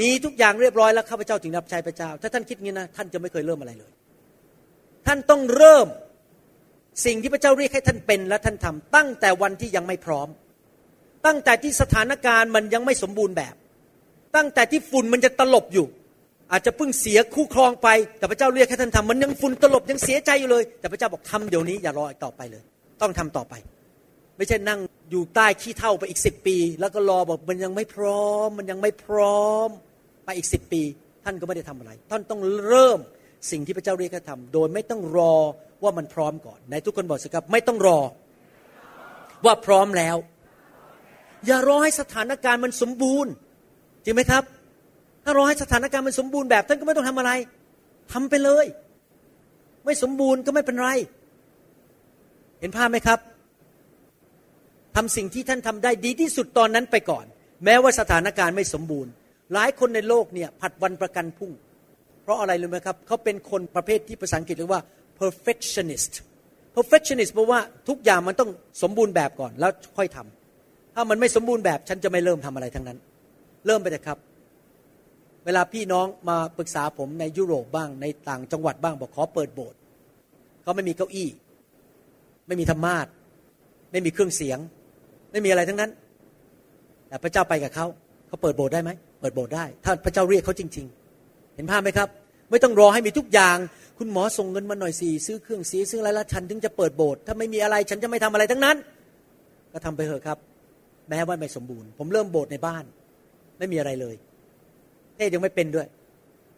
Speaker 3: มีทุกอย่างเรียบร้อยแล้วข้าพเจ้าถึงรับใช้พระเจ้า ถ้าท่านคิดงี้นะท่านจะไม่เคยเริ่มอะไรเลย ท่านต้องเริ่ม สิ่งที่พระเจ้าเรียกให้ท่านเป็นและท่านทำตั้งแต่วันที่ยังไม่พร้อม ตั้งแต่ที่สถานการณ์มันยังไม่สมบูรณ์แบบ ตั้งแต่ที่ฝุ่นมันจะตลบอยู่ อาจจะเพิ่งเสียคู่ครองไป แต่พระเจ้าเรียกให้ท่านทำมันยังฝุ่นตลบยังเสียใจอยู่เลย แต่พระเจ้าบอกทำเดี๋ยวนี้อย่ารออีกต่อไปเลย ต้องทำต่อไป ไม่ใช่นั่งอยู่ใต้ขี้เท่าไปอีกสิบปี แล้วก็รอบอกมันยังไม่พร้อม มันยังไม่พร้อม ไปอีกสิบปี ท่านก็ไม่ได้ทำอะไร ท่านต้องเริ่มสิ่งที่พระเจ้าเรียกให้ทำโดยไม่ต้องรอ ว่ามันพร้อมก่อนในทุกคนบอกสิครับ ไม่ต้องรอ ว่าพร้อมแล้ว อย่ารอให้สถานการณ์มันสมบูรณ์จริงไหมครับ ถ้ารอให้สถานการณ์มันสมบูรณ์แบบท่านก็ไม่ต้องทำอะไรทำไปเลย ไม่สมบูรณ์ก็ไม่เป็นไร เห็นภาพไหมครับทำสิ่งที่ท่านทำได้ดีที่สุดตอนนั้นไปก่อน แม้ว่าสถานการณ์ไม่สมบูรณ์ หลายคนในโลกเนี่ยผัดวันประกันพรุ่ง เพราะอะไรรู้ไหมครับเขาเป็นคนประเภทที่ภาษาอังกฤษเรียกว่า perfectionist perfectionist แปลว่าทุกอย่างมันต้องสมบูรณ์แบบก่อนแล้วค่อยทำถ้ามันไม่สมบูรณ์แบบฉันจะไม่เริ่มทำอะไรทั้งนั้น เริ่มไปแต่ครับ เวลาพี่น้องมาปรึกษาผมในยุโรปบ้างในต่างจังหวัดบ้างบอกขอเปิดโบสถ์เขาไม่มีเก้าอี้ ไม่มีธรรมาทไม่มีเครื่องเสียง ไม่มีอะไรทั้งนั้น แต่พระเจ้าไปกับเขาเขาเปิดโบสถ์ได้ไหมเปิดโบสถ์ได้ ถ้าพระเจ้าเรียกเขาจริง ๆ เห็นภาพไหมครับ ไม่ต้องรอให้มีทุกอย่าง คุณหมอส่งเงินมาหน่อยสิซื้อเครื่องสีซื้ออะไรแล้วฉันถึงจะเปิดโบสถ์ถ้าไม่มีอะไรฉันจะไม่ทำอะไรทั้งนั้น ก็ทำไปเถอะครับ แม้ว่าไม่สมบูรณ์ ผมเริ่มโบสถ์ในบ้าน ไม่มีอะไรเลยเอ๊ยังไม่เป็นด้วย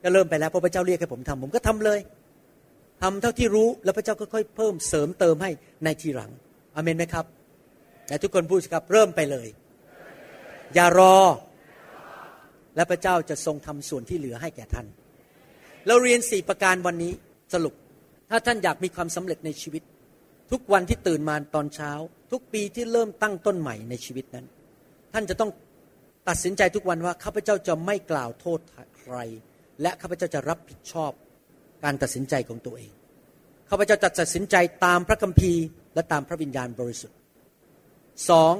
Speaker 3: ก็เริ่มไปแล้วพระพระเจ้าเรียกให้ผมทำผมก็ทำเลยทำเท่าที่รู้แล้วพระเจ้าก็ค่อยเพิ่มเสริมเติมให้ในทีหลังอเมนไหมครับแต่ทุกคนพูดครับเริ่มไปเลย อย่ารอ และพระเจ้าจะทรงทำส่วนที่เหลือให้แก่ท่าน เราเรียนสี่ประการวันนี้ สรุป ถ้าท่านอยากมีความสำเร็จในชีวิต ทุกวันที่ตื่นมาตอนเช้า ทุกปีที่เริ่มตั้งต้นใหม่ในชีวิตนั้น ท่านจะต้องตัดสินใจทุกวันว่าข้าพเจ้าจะไม่กล่าวโทษใคร และข้าพเจ้าจะรับผิดชอบการตัดสินใจของตัวเองข้าพเจ้าจะตัดสินใจตามพระคัมภีร์ และตามพระวิญญาณบริสุทธิ์สอง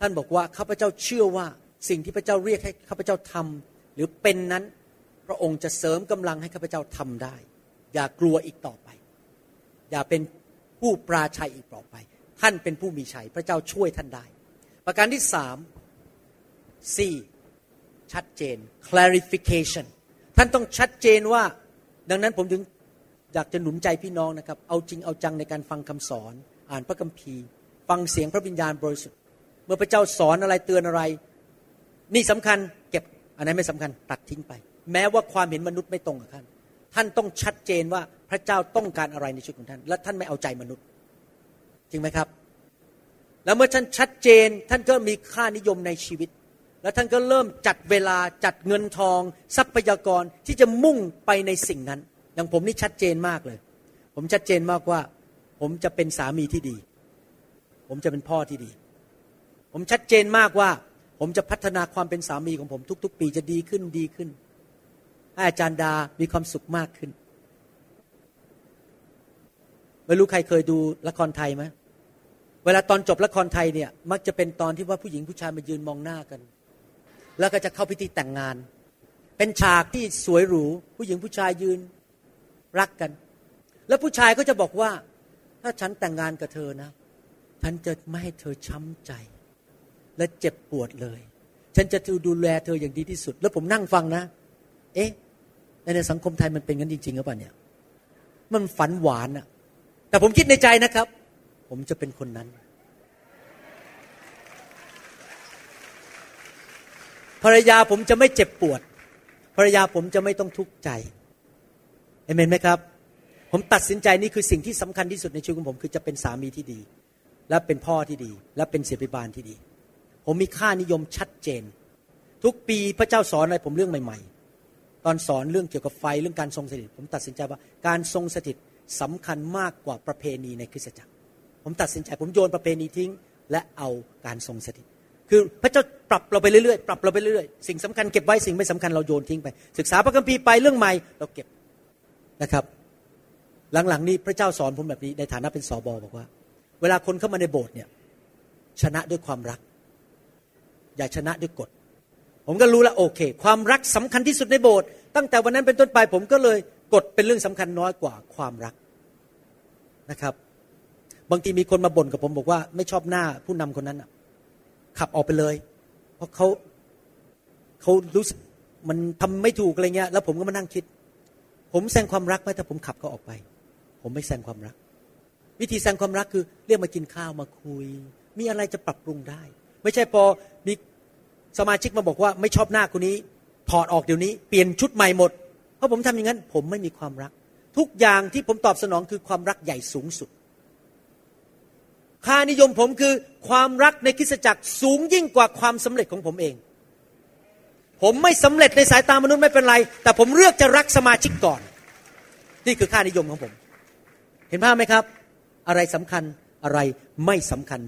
Speaker 3: ท่านบอกว่าข้าพเจ้าเชื่อว่าสิ่งที่พระเจ้าเรียกให้ข้าพเจ้าทำหรือเป็นนั้นพระองค์จะเสริมกำลังให้ข้าพเจ้าทำได้ อย่ากลัวอีกต่อไป อย่าเป็นผู้ปราชัยอีกต่อไป ท่านเป็นผู้มีชัย พระเจ้าช่วยท่านได้ ประการที่สามสี่ชัดเจน clarification ท่านต้องชัดเจนว่า ดังนั้นผมถึงอยากจะหนุนใจพี่น้องนะครับ เอาจริงเอาจังในการฟังคำสอน อ่านพระคัมภีร์ ฟังเสียงพระวิญญาณบริสุทธิ์ เมื่อพระเจ้าสอนอะไรเตือนอะไร นี่สำคัญเก็บอันนั้นไม่สำคัญตัดทิ้งไป แม้ว่าความเห็นมนุษย์ไม่ตรงกับท่าน ท่านต้องชัดเจนว่าพระเจ้าต้องการอะไรในชีวิตของท่าน และท่านไม่เอาใจมนุษย์ จริงไหมครับ แล้วเมื่อท่านชัดเจนท่านก็มีค่านิยมในชีวิต แล้วท่านก็เริ่มจัดเวลาจัดเงินทอง ทรัพยากรที่จะมุ่งไปในสิ่งนั้น อย่างผมนี่ชัดเจนมากเลย ผมชัดเจนมากว่า ผมจะเป็นสามีที่ดี ผมจะเป็นพ่อที่ดี ผมชัดเจนมากว่า ผมจะพัฒนาความเป็นสามีของผมทุก ๆ ปีจะดีขึ้นดีขึ้น ให้อาจารย์ดา มีความสุขมากขึ้น ไม่รู้ใครเคยดูละครไทยไหมเวลาตอนจบละครไทยเนี่ย มักจะเป็นตอนที่ว่าผู้หญิงผู้ชายมายืนมองหน้ากัน แล้วก็จะเข้าพิธีแต่งงาน เป็นฉากที่สวยหรูผู้หญิงผู้ชายยืนรักกัน แล้วผู้ชายก็จะบอกว่า ถ้าฉันแต่งงานกับเธอนะ ฉันจะไม่ให้เธอช้ำใจ และเจ็บปวดเลย ฉันจะดูแลเธออย่างดีที่สุด แล้วผมนั่งฟังนะ เอ๊ะ ในสังคมไทยมันเป็นกันจริงๆหรือเปล่าเนี่ย มันฝันหวานอะแต่ผมคิดในใจนะครับ ผมจะเป็นคนนั้นภรรยาผมจะไม่เจ็บปวด ภรรยาผมจะไม่ต้องทุกข์ใจเอเมนไหมครับ ผมตัดสินใจนี่คือสิ่งที่สำคัญที่สุดในชีวิตของผม คือจะเป็นสามีที่ดี และเป็นพ่อที่ดี และเป็นเสียบิบาลที่ดี ผมมีค่านิยมชัดเจน ทุกปีพระเจ้าสอนอะไรผมเรื่องใหม่ๆ ตอนสอนเรื่องเกี่ยวกับไฟเรื่องการทรงสถิต ผมตัดสินใจว่าการทรงสถิตสำคัญมากกว่าประเพณีในคริสตจักร ผมตัดสินใจ ผมโยนประเพณีทิ้ง และเอาการทรงสถิต คือพระเจ้าปรับเราไปเรื่อยๆ ปรับเราไปเรื่อยๆ สิ่งสำคัญเก็บไว้สิ่งไม่สำคัญเราโยนทิ้งไป ศึกษาพระคัมภีร์ไปเรื่องใหม่เราเก็บนะครับ หลังๆ นี้พระเจ้าสอนผมแบบนี้ในฐานะเป็นสอบอบอกว่า เวลาคนเข้ามาในโบสถ์เนี่ยชนะด้วยความรัก อย่าชนะด้วยกฎ ผมก็รู้แล้วโอเค ความรักสำคัญที่สุดในโบสถ์ตั้งแต่วันนั้นเป็นต้นไปผมก็เลยกฎเป็นเรื่องสำคัญน้อยกว่าความรักนะครับ บางทีมีคนมาบ่นกับผมบอกว่า ไม่ชอบหน้าผู้นำคนนั้นขับออกไปเลย เพราะเขาเขารู้สึกมันทำไม่ถูกอะไรเงี้ย แล้วผมก็มานั่งคิด ผมแสดงความรักไหมถ้าผมขับเขาออกไป ผมไม่แสดงความรัก วิธีแสดงความรักคือ เรียกมากินข้าวมาคุย มีอะไรจะปรับปรุงได้ ไม่ใช่พอมี สมาชิกมาบอกว่าไม่ชอบหน้าคนนี้ถอดออกเดี๋ยวนี้เปลี่ยนชุดใหม่หมด เพราะผมทำอย่างนั้น ผมไม่มีความรัก ทุกอย่างที่ผมตอบสนองคือความรักใหญ่สูงสุด ค่านิยมผมคือความรักในคริสตจักรสูงยิ่งกว่าความสำเร็จของผมเอง ผมไม่สำเร็จในสายตามนุษย์ไม่เป็นไร แต่ผมเลือกจะรักสมาชิกก่อน นี่คือค่านิยมของผม เห็นภาพไหมครับ อะไรสำคัญอะไรไม่สำคัญ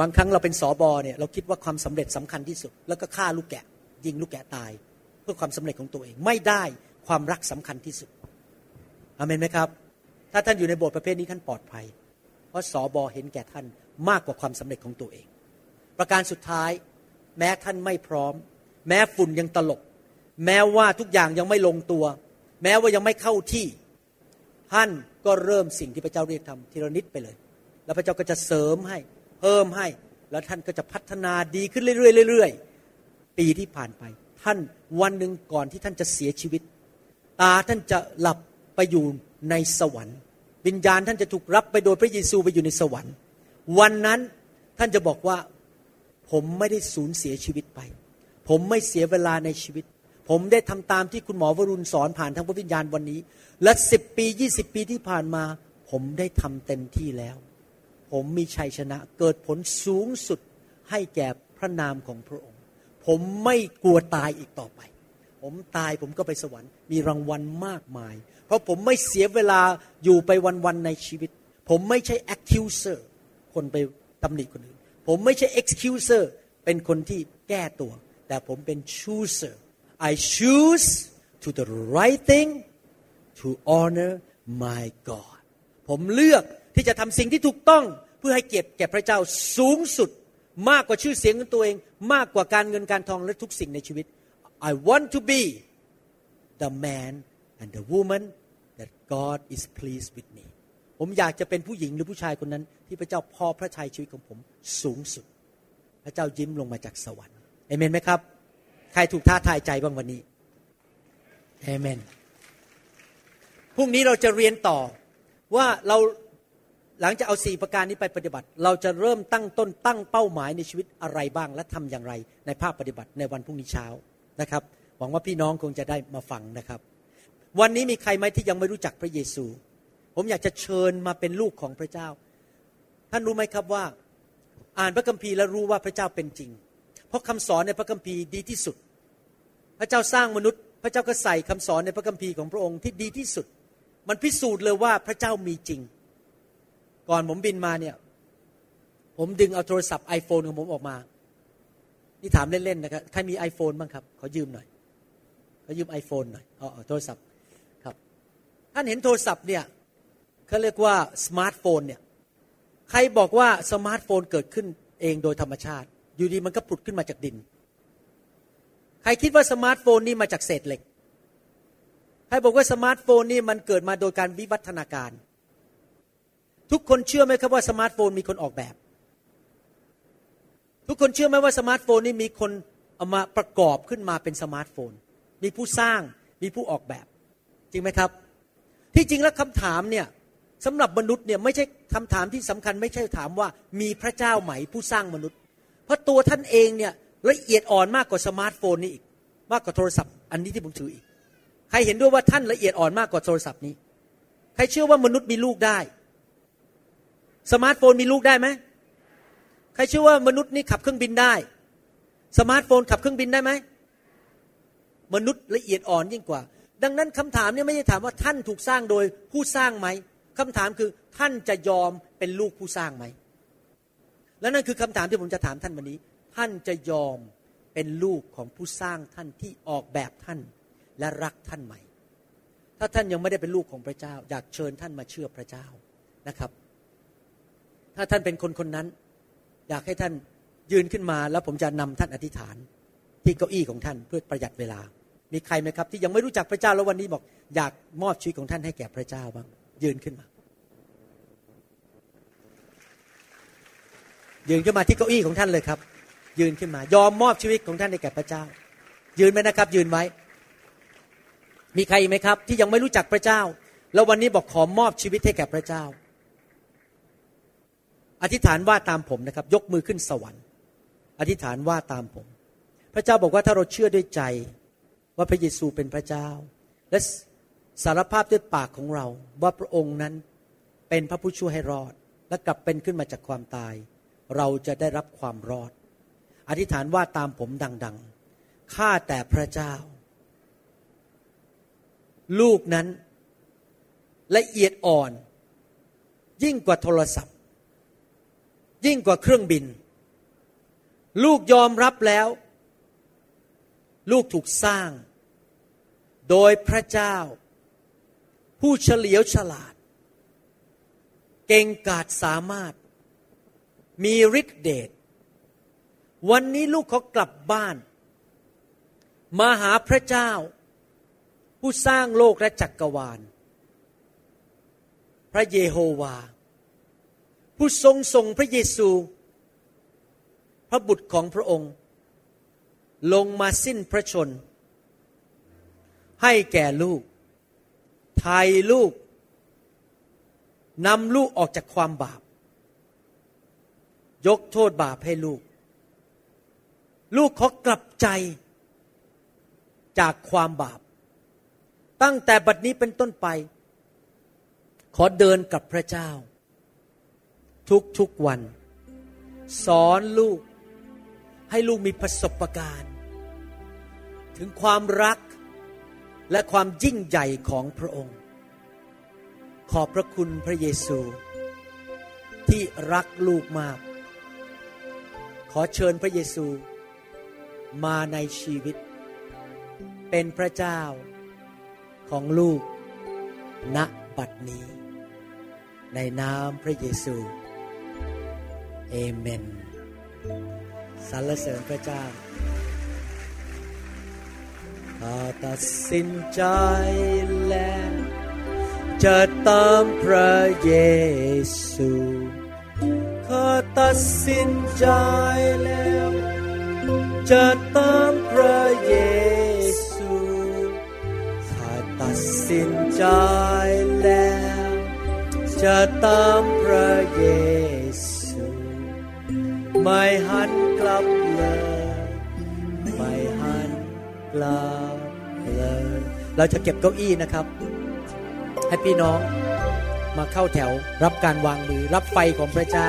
Speaker 3: บางครั้งเราเป็นสอบอเนี่ยเราคิดว่าความสำเร็จสำคัญที่สุด แล้วก็ฆ่าลูกแกะ ยิงลูกแกะตาย เพื่อความสำเร็จของตัวเองไม่ได้ความรักสำคัญที่สุดอเมนไหมครับ ถ้าท่านอยู่ในโบสถ์ประเภทนี้ท่านปลอดภัย เพราะสอบอเห็นแก่ท่านมากกว่าความสำเร็จของตัวเอง ประการสุดท้าย แม้ท่านไม่พร้อม แม้ฝุ่นยังตลบแม้ว่าทุกอย่างยังไม่ลงตัว แม้ว่ายังไม่เข้าที่ ท่านก็เริ่มสิ่งที่พระเจ้าเรียกทำทีละนิดไปเลย แล้วพระเจ้าก็จะเสริมให้ เพิ่มให้ แล้วท่านก็จะพัฒนาดีขึ้นเรื่อยๆปีที่ผ่านไป ท่านวันหนึ่งก่อนที่ท่านจะเสียชีวิต ตาท่านจะหลับไปอยู่ในสวรรค์ วิญญาณท่านจะถูกรับไปโดยพระเยซูไปอยู่ในสวรรค์ วันนั้นท่านจะบอกว่าผมไม่ได้สูญเสียชีวิตไป ผมไม่เสียเวลาในชีวิต ผมได้ทำตามที่คุณหมอวรุณสอนผ่านทางพระวิญญาณวันนี้ และสิบปียี่สิบปีที่ผ่านมา ผมได้ทำเต็มที่แล้ว ผมมีชัยชนะ เกิดผลสูงสุดให้แก่พระนามของพระองค์ ผมไม่กลัวตายอีกต่อไป ผมตายผมก็ไปสวรรค์มีรางวัลมากมาย เพราะผมไม่เสียเวลาอยู่ไปวันๆในชีวิต ผมไม่ใช่ accuser คนไปตำหนิคนอื่น ผมไม่ใช่ excuser เป็นคนที่แก้ตัว แต่ผมเป็น chooser I choose to the right thing to honor my God ผมเลือก ที่จะทำสิ่งที่ถูกต้องเพื่อให้เกียรติแก่พระเจ้าสูงสุดมากกว่าชื่อเสียงของตัวเอง มากกว่าการเงินการทองและทุกสิ่งในชีวิต I want to be the man and the woman that God is pleased with me ผมอยากจะเป็นผู้หญิงหรือผู้ชายคนนั้น ที่พระเจ้าพอพระทัยชีวิตของผมสูงสุด พระเจ้ายิ้มลงมาจากสวรรค์เอเมนไหมครับ ใครถูกท้าทายใจบ้างวันนี้เอเมนพรุ่งนี้เราจะเรียนต่อว่าเรา หลังจากเอาสี่ประการนี้ไปปฏิบัติ เราจะเริ่มตั้งต้นตั้งเป้าหมายในชีวิตอะไรบ้าง และทำอย่างไร ในภาคปฏิบัติในวันพรุ่งนี้เช้านะครับ หวังว่าพี่น้องคงจะได้มาฟังนะครับ วันนี้มีใครไหมที่ยังไม่รู้จักพระเยซู ผมอยากจะเชิญมาเป็นลูกของพระเจ้า ท่านรู้ไหมครับว่า อ่านพระคัมภีร์แล้วรู้ว่าพระเจ้าเป็นจริง เพราะคำสอนในพระคัมภีร์ดีที่สุด พระเจ้าสร้างมนุษย์ พระเจ้าก็ใส่คำสอนในพระคัมภีร์ของพระองค์ที่ดีที่สุด มันพิสูจน์เลยว่าพระเจ้ามีจริง ก่อนผมบินมาเนี่ย ผมดึงเอาโทรศัพท์ iPhone ของผมออกมา นี่ถามเล่นๆนะครับใครมี iPhone บ้างครับ ขอยืมหน่อย ขอยืม iPhone หน่อยอ๋อโทรศัพท์ครับ ท่านเห็นโทรศัพท์เนี่ยเขาเรียกว่าสมาร์ทโฟนเนี่ย ใครบอกว่าสมาร์ทโฟนเกิดขึ้นเองโดยธรรมชาติ อยู่ดีมันก็ผุดขึ้นมาจากดิน ใครคิดว่าสมาร์ทโฟนนี่มาจากเศษเหล็ก ใครบอกว่าสมาร์ทโฟนนี่มันเกิดมาโดยการวิวัฒนาการ ทุกคนเชื่อไหมครับว่าสมาร์ทโฟนมีคนออกแบบ ทุกคนเชื่อไหมว่าสมาร์ทโฟนนี่มีคนเอามาประกอบขึ้นมาเป็นสมาร์ทโฟน มีผู้สร้างมีผู้ออกแบบ จริงไหมครับ ที่จริงแล้วคำถามเนี่ยสำหรับมนุษย์เนี่ยไม่ใช่คำถามที่สำคัญ ไม่ใช่ถามว่ามีพระเจ้าไหมผู้สร้างมนุษย์ เพราะตัวท่านเองเนี่ยละเอียดอ่อนมากกว่าสมาร์ทโฟนนี่อีกมากกว่าโทรศัพท์อันนี้ที่ผมถืออีก ใครเห็นด้วยว่าท่านละเอียดอ่อนมากกว่าโทรศัพท์นี้ ใครเชื่อว่ามนุษย์มีลูกได้ สมาร์ทโฟนมีลูกได้ไหมใครเชื่อว่ามนุษย์นี่ขับเครื่องบินได้ สมาร์ทโฟนขับเครื่องบินได้ไหมมนุษย์ละเอียดอ่อนยิ่งกว่า ดังนั้นคำถามเนี่ยไม่ใช่ถามว่าท่านถูกสร้างโดยผู้สร้างไหมคำถามคือท่านจะยอมเป็นลูกผู้สร้างไหมและนั่นคือคำถามที่ผมจะถามท่านวันนี้ ท่านจะยอมเป็นลูกของผู้สร้างท่านที่ออกแบบท่านและรักท่านไหมถ้าท่านยังไม่ได้เป็นลูกของพระเจ้า อยากเชิญท่านมาเชื่อพระเจ้านะครับ ถ้าท่านเป็นคนคนนั้น อยากให้ท่านยืนขึ้นมา แล้วผมจะนำท่านอธิษฐาน ที่เก้าอี้ของท่านเพื่อประหยัดเวลา มีใครไหมครับ ที่ยังไม่รู้จักพระเจ้าแล้ววันนี้บอก อยากมอบชีวิตของท่านให้แก่พระเจ้าบ้างยืนขึ้นมา ยืนขึ้นมาที่เก้าอี้ของท่านเลยครับ ยืนขึ้นมา ยอมมอบชีวิตของท่านให้แก่พระเจ้า ยืนไหมนะครับ ยืนไว้ มีใครไหมครับ ที่ยังไม่รู้จักพระเจ้า แล้ววันนี้บอกขอมอบชีวิตให้แก่พระเจ้า อธิษฐานว่าตามผมนะครับ ยกมือขึ้นสวรรค์ อธิษฐานว่าตามผม พระเจ้าบอกว่าถ้าเราเชื่อด้วยใจว่าพระเยซูเป็นพระเจ้า และสารภาพด้วยปากของเราว่าพระองค์นั้นเป็นพระผู้ช่วยให้รอด และกลับเป็นขึ้นมาจากความตาย เราจะได้รับความรอด อธิษฐานว่าตามผมดัง ๆข้าแต่พระเจ้า ลูกนั้นละเอียดอ่อน ยิ่งกว่าโทรศัพท์ ยิ่งกว่าเครื่องบิน ลูกยอมรับแล้ว ลูกถูกสร้าง โดยพระเจ้า ผู้เฉลียวฉลาด เก่งกาจสามารถ มีฤทธิเดชวันนี้ลูกเขากลับบ้าน มาหาพระเจ้า ผู้สร้างโลกและจักกรวาล พระเยโฮวา ผู้ทรงส่งพระเยซู พระบุตรของพระองค์ ลงมาสิ้นพระชน ให้แก่ลูกไทยลูกนำลูกออกจากความบาป ยกโทษบาปให้ลูก ลูกขอกลับใจจากความบาป ตั้งแต่บัดนี้เป็นต้นไป ขอเดินกับพระเจ้า ทุกทุกวัน สอนลูกให้ลูกมีประสบการณ์ ถึงความรักและความยิ่งใหญ่ของพระองค์ ขอบพระคุณพระเยซู ที่รักลูกมาก ขอเชิญพระเยซูมาในชีวิต เป็นพระเจ้าของลูกณบัดนี้ ในนามพระเยซู เอเมนสรรเสริญพระเจ้าข้าตัดสินใจแล้ว จะตามพระเยซูข้าตัดสินใจแล้ว จะตามพระเยซูข้าตัดสินใจแล้ว จะตามพระเยซู ไม่หันกลับเลยไม่หันกลับเลย เราจะเก็บเก้าอี้นะครับ ให้พี่น้องมาเข้าแถวรับการวางมือรับไฟของพระเจ้า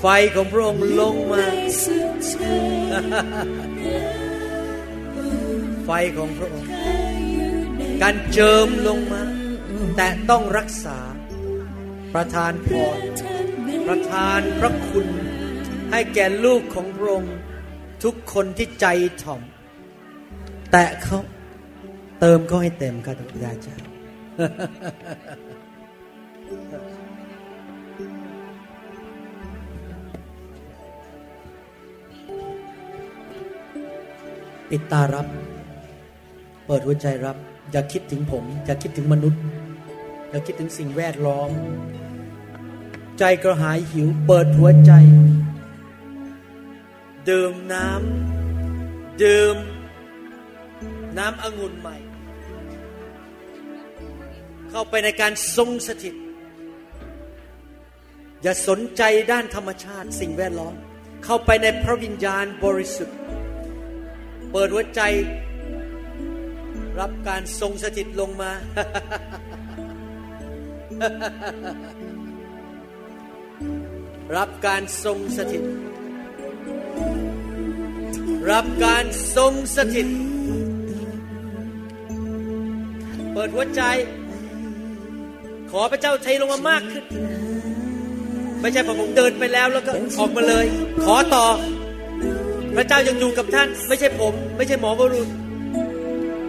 Speaker 4: ไฟ
Speaker 3: ของพระองค์ลงมา
Speaker 4: ในสุดใจ
Speaker 3: ไฟของพระองค์อ
Speaker 4: ยู่ใน
Speaker 3: การเจิมลงมา แต่ต้องรักษา ประทานพรประทานพระคุณ ให้แก่ลูกของพระองค์ ทุกคนที่ใจถ่อม แตะเขาเติมเขาให้เต็มครับพระเจ้า ปิดตารับ เปิดหัวใจรับ อย่าคิดถึงผม อย่าคิดถึงมนุษย์ อย่าคิดถึงสิ่งแวดล้อม ใจกระหายหิว เปิดหัวใจ ดื่มน้ำดื่ม น้ำองุ่นใหม่ เข้าไปในการทรงสถิต อย่าสนใจด้านธรรมชาติสิ่งแวดล้อม เข้าไปในพระวิญญาณบริสุทธิ์ เปิดหัวใจ รับการทรงสถิตลงมา รับการทรงสถิต รับการทรงสถิต เปิดหัวใจ ขอพระเจ้าเทลงมามากขึ้น ไม่ใช่พอผมเดินไปแล้วแล้วก็ออกมาเลย ขอต่อ พระเจ้ายังอยู่กับท่าน ไม่ใช่ผม ไม่ใช่หมอวรุณ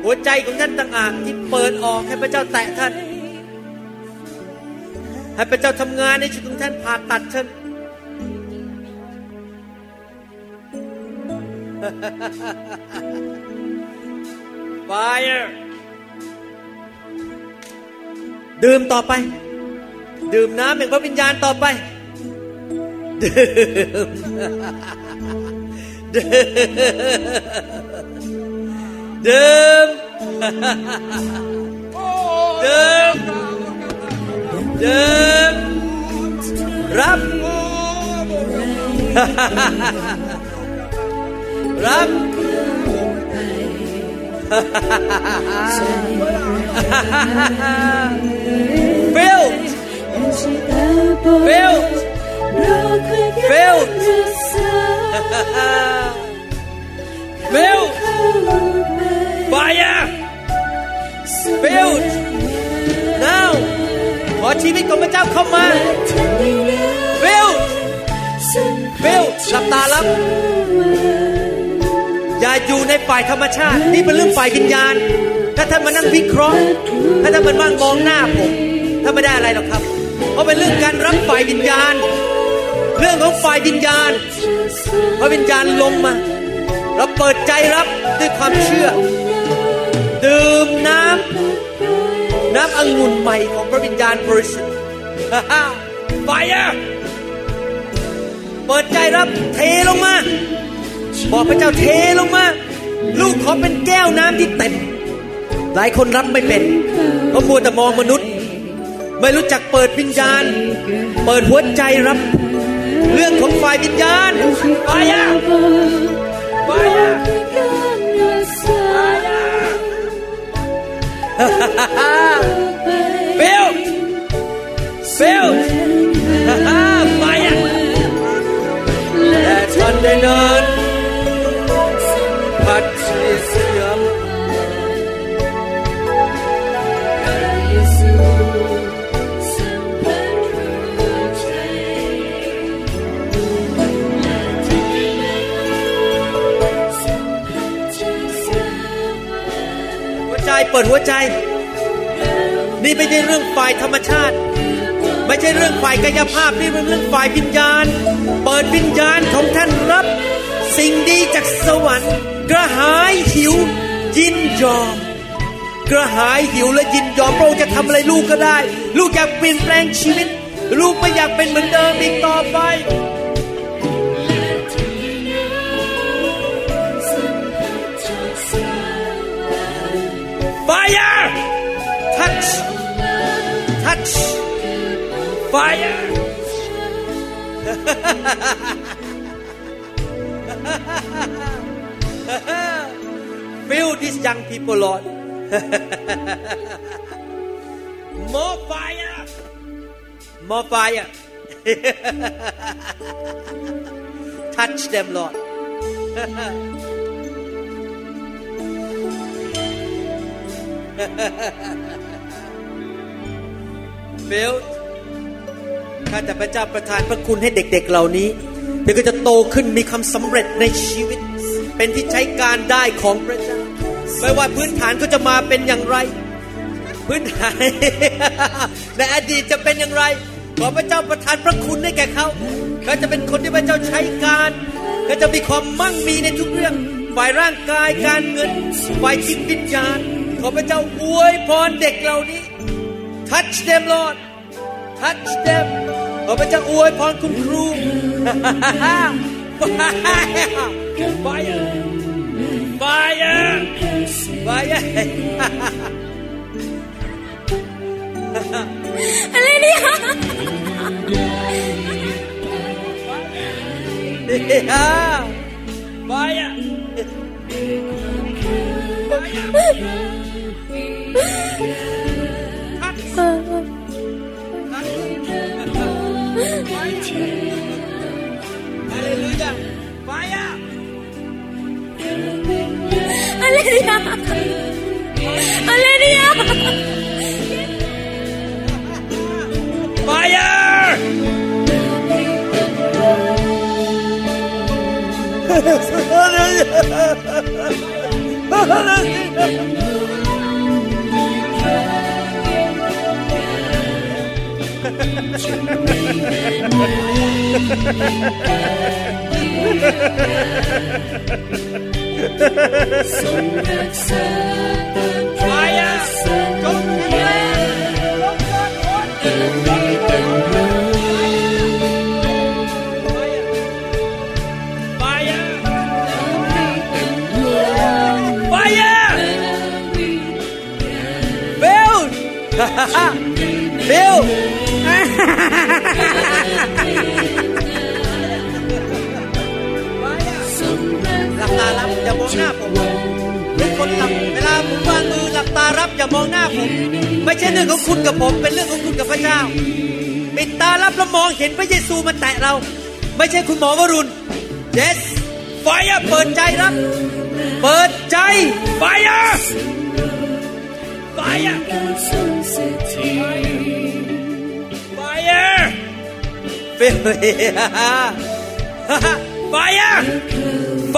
Speaker 3: หัวใจของท่านต่างหากที่เปิดออกให้พระเจ้าแตะท่าน ให้พระเจ้าทำงานในชีวิตของท่านผ่าตัดท่าน Fire ดื่มต่อไป ดื่มน้ำแห่งพระวิญญาณต่อไป ดื่ม ดื่มดื่มดื่มรับ รับ filled filled filled filled fire filled now ขอชีวิตของพระเจ้าเข้ามา filled filled หลับตารับอย่าอยู่ในฝ่ายธรรมชาติ นี่เป็นเรื่องฝ่ายวิญญาณ ถ้าท่านมานั่งวิเคราะห์ ถ้าท่านมานั่งมองหน้าผมถ้าไม่ได้อะไรหรอกครับ เพราะเป็นเรื่องการรับฝ่ายวิญญาณ เรื่องของฝ่ายวิญญาณพระวิญญาณลงมา เราเปิดใจรับด้วยความเชื่อ ดื่มน้ำน้ำองุ่นใหม่ของพระวิญญาณบริสุทธิ์ไฟอะเปิดใจรับเทลงมา บอกพระเจ้าเทลงมา ลูกขอเป็นแก้วน้ำที่เต็ม หลายคนรับไม่เป็นเพราะมัวแต่มองมนุษย์ ไม่รู้จักเปิดวิญญาณ เปิดหัวใจรับ เรื่องของฝ่ายวิญญาณไฟอะไฟอะเบลเบล ใจ นี่ไม่ใช่เรื่องฝ่ายธรรมชาติ ไม่ใช่เรื่องฝ่ายกายภาพนี่เป็นเรื่องฝ่ายวิญญาณ เปิดวิญญาณของท่านรับ สิ่งดีจากสวรรค์กระหายหิวยินยอม กระหายหิวและยินยอมพระองค์จะทำอะไรลูกก็ได้ ลูกอยากเปลี่ยนแปลงชีวิต ลูกไม่อยากเป็นเหมือนเดิมอีกต่อไป Fire! Fill these young people, Lord. More fire! More fire! Touch them, Lord. Fill ข้าแต่พระเจ้าประทานพระคุณให้เด็ก ๆเหล่านี้เดี๋ยวก็จะโตขึ้นมีความสำเร็จในชีวิต เป็นที่ใช้การได้ของพระเจ้าไม่ว่าพื้นฐานเขาจะมาเป็นอย่างไร พื้นฐานในอดีตจะเป็นอย่างไรขอพระเจ้าประทานพระคุณให้แก่เขาเขาจะเป็นคนที่พระเจ้าใช้การเขาจะมีความมั่งมีในทุกเรื่องฝ่ายร่างกายการเงินฝ่ายจิตวิญญาณขอพระเจ้าอวยพรเด็กเหล่านี้ touch them Lord touch them อพระเจ้าอวยพรคุณครู
Speaker 4: บายฟไฟายอะไรเนี่ย
Speaker 3: ไฟไะ Hallelujah. Fire. Hallelujah. จ หน้าผมเป็นคนหลับเวลาผมวางมือหลับตารับอย่ามองหน้าผม ไม่ใช่เรื่องของคุณกับผม เป็นเรื่องของคุณกับพระเจ้าปิดตารับแล้วมองเห็นพระเยซูมาแตะเรา ไม่ใช่คุณหมอวรุณ yes ไฟเปิดใจรับ เปิดใจไฟไฟไฟ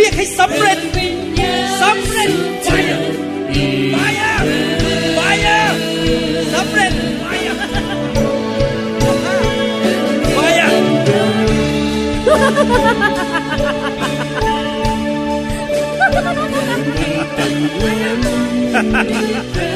Speaker 3: เจ้าเรียกให้สำเร็จสำเร็จไฟไฟไฟสำเร็จไฟไฟ Fire!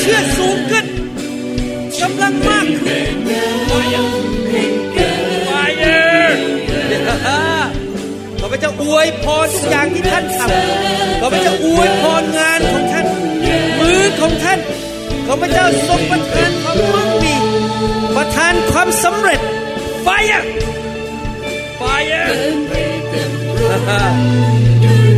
Speaker 4: เชื่
Speaker 3: อสูงขึ้นกำลังมากขึ้น fire ข้าพเจ้าอวยพรทุกอย่างที่ท่านทำข้าพเจ้าอวยพรงานของท่าน มือของท่านข้าพเจ้าทรงประทานความมั่งมีประทานความสำเร็จ fire fire fire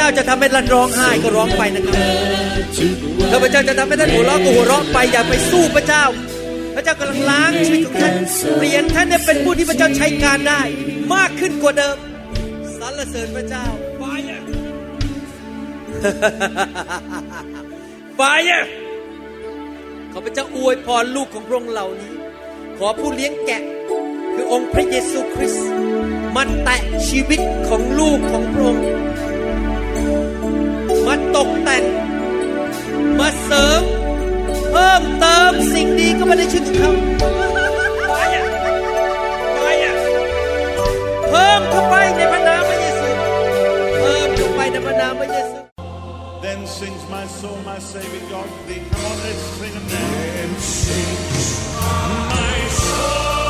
Speaker 3: จ้าจะทำให้ท่านร้องไห้ก็ร้องไปนะครับถ้าพระเจ้าจะทำให้ท่านหัวเราะก็หัวเราะไปอย่าไปสู้พระเจ้า พระเจ้ากำลังล้างชีวิตของท่านเปลี่ยนท่านให้เป็นผู้ที่พระเจ้าใช้การได้ มากขึ้นกว่าเดิมสรรเสริญพระเจ้า Fire Fire ขอพระเจ้าอวยพรลูกของพระองค์เหล่านี้ ขอผู้เลี้ยงแกะ คือองค์พระเยซูคริสต์มาแตะชีวิตของลูกของพระองค์มา ตกแต่ง มาเสริม เพิ่มเติมสิ่งดีเข้ามาในชีวิตของเขาไปอะไปอะเพิ่มเข้าไปในพระนามพระเยซูเพิ่มเข้าไปในพระนามพระเยซู
Speaker 2: Then sings my soul, my Savior God to thee. Come on, let's sing it now. Then sings my soul,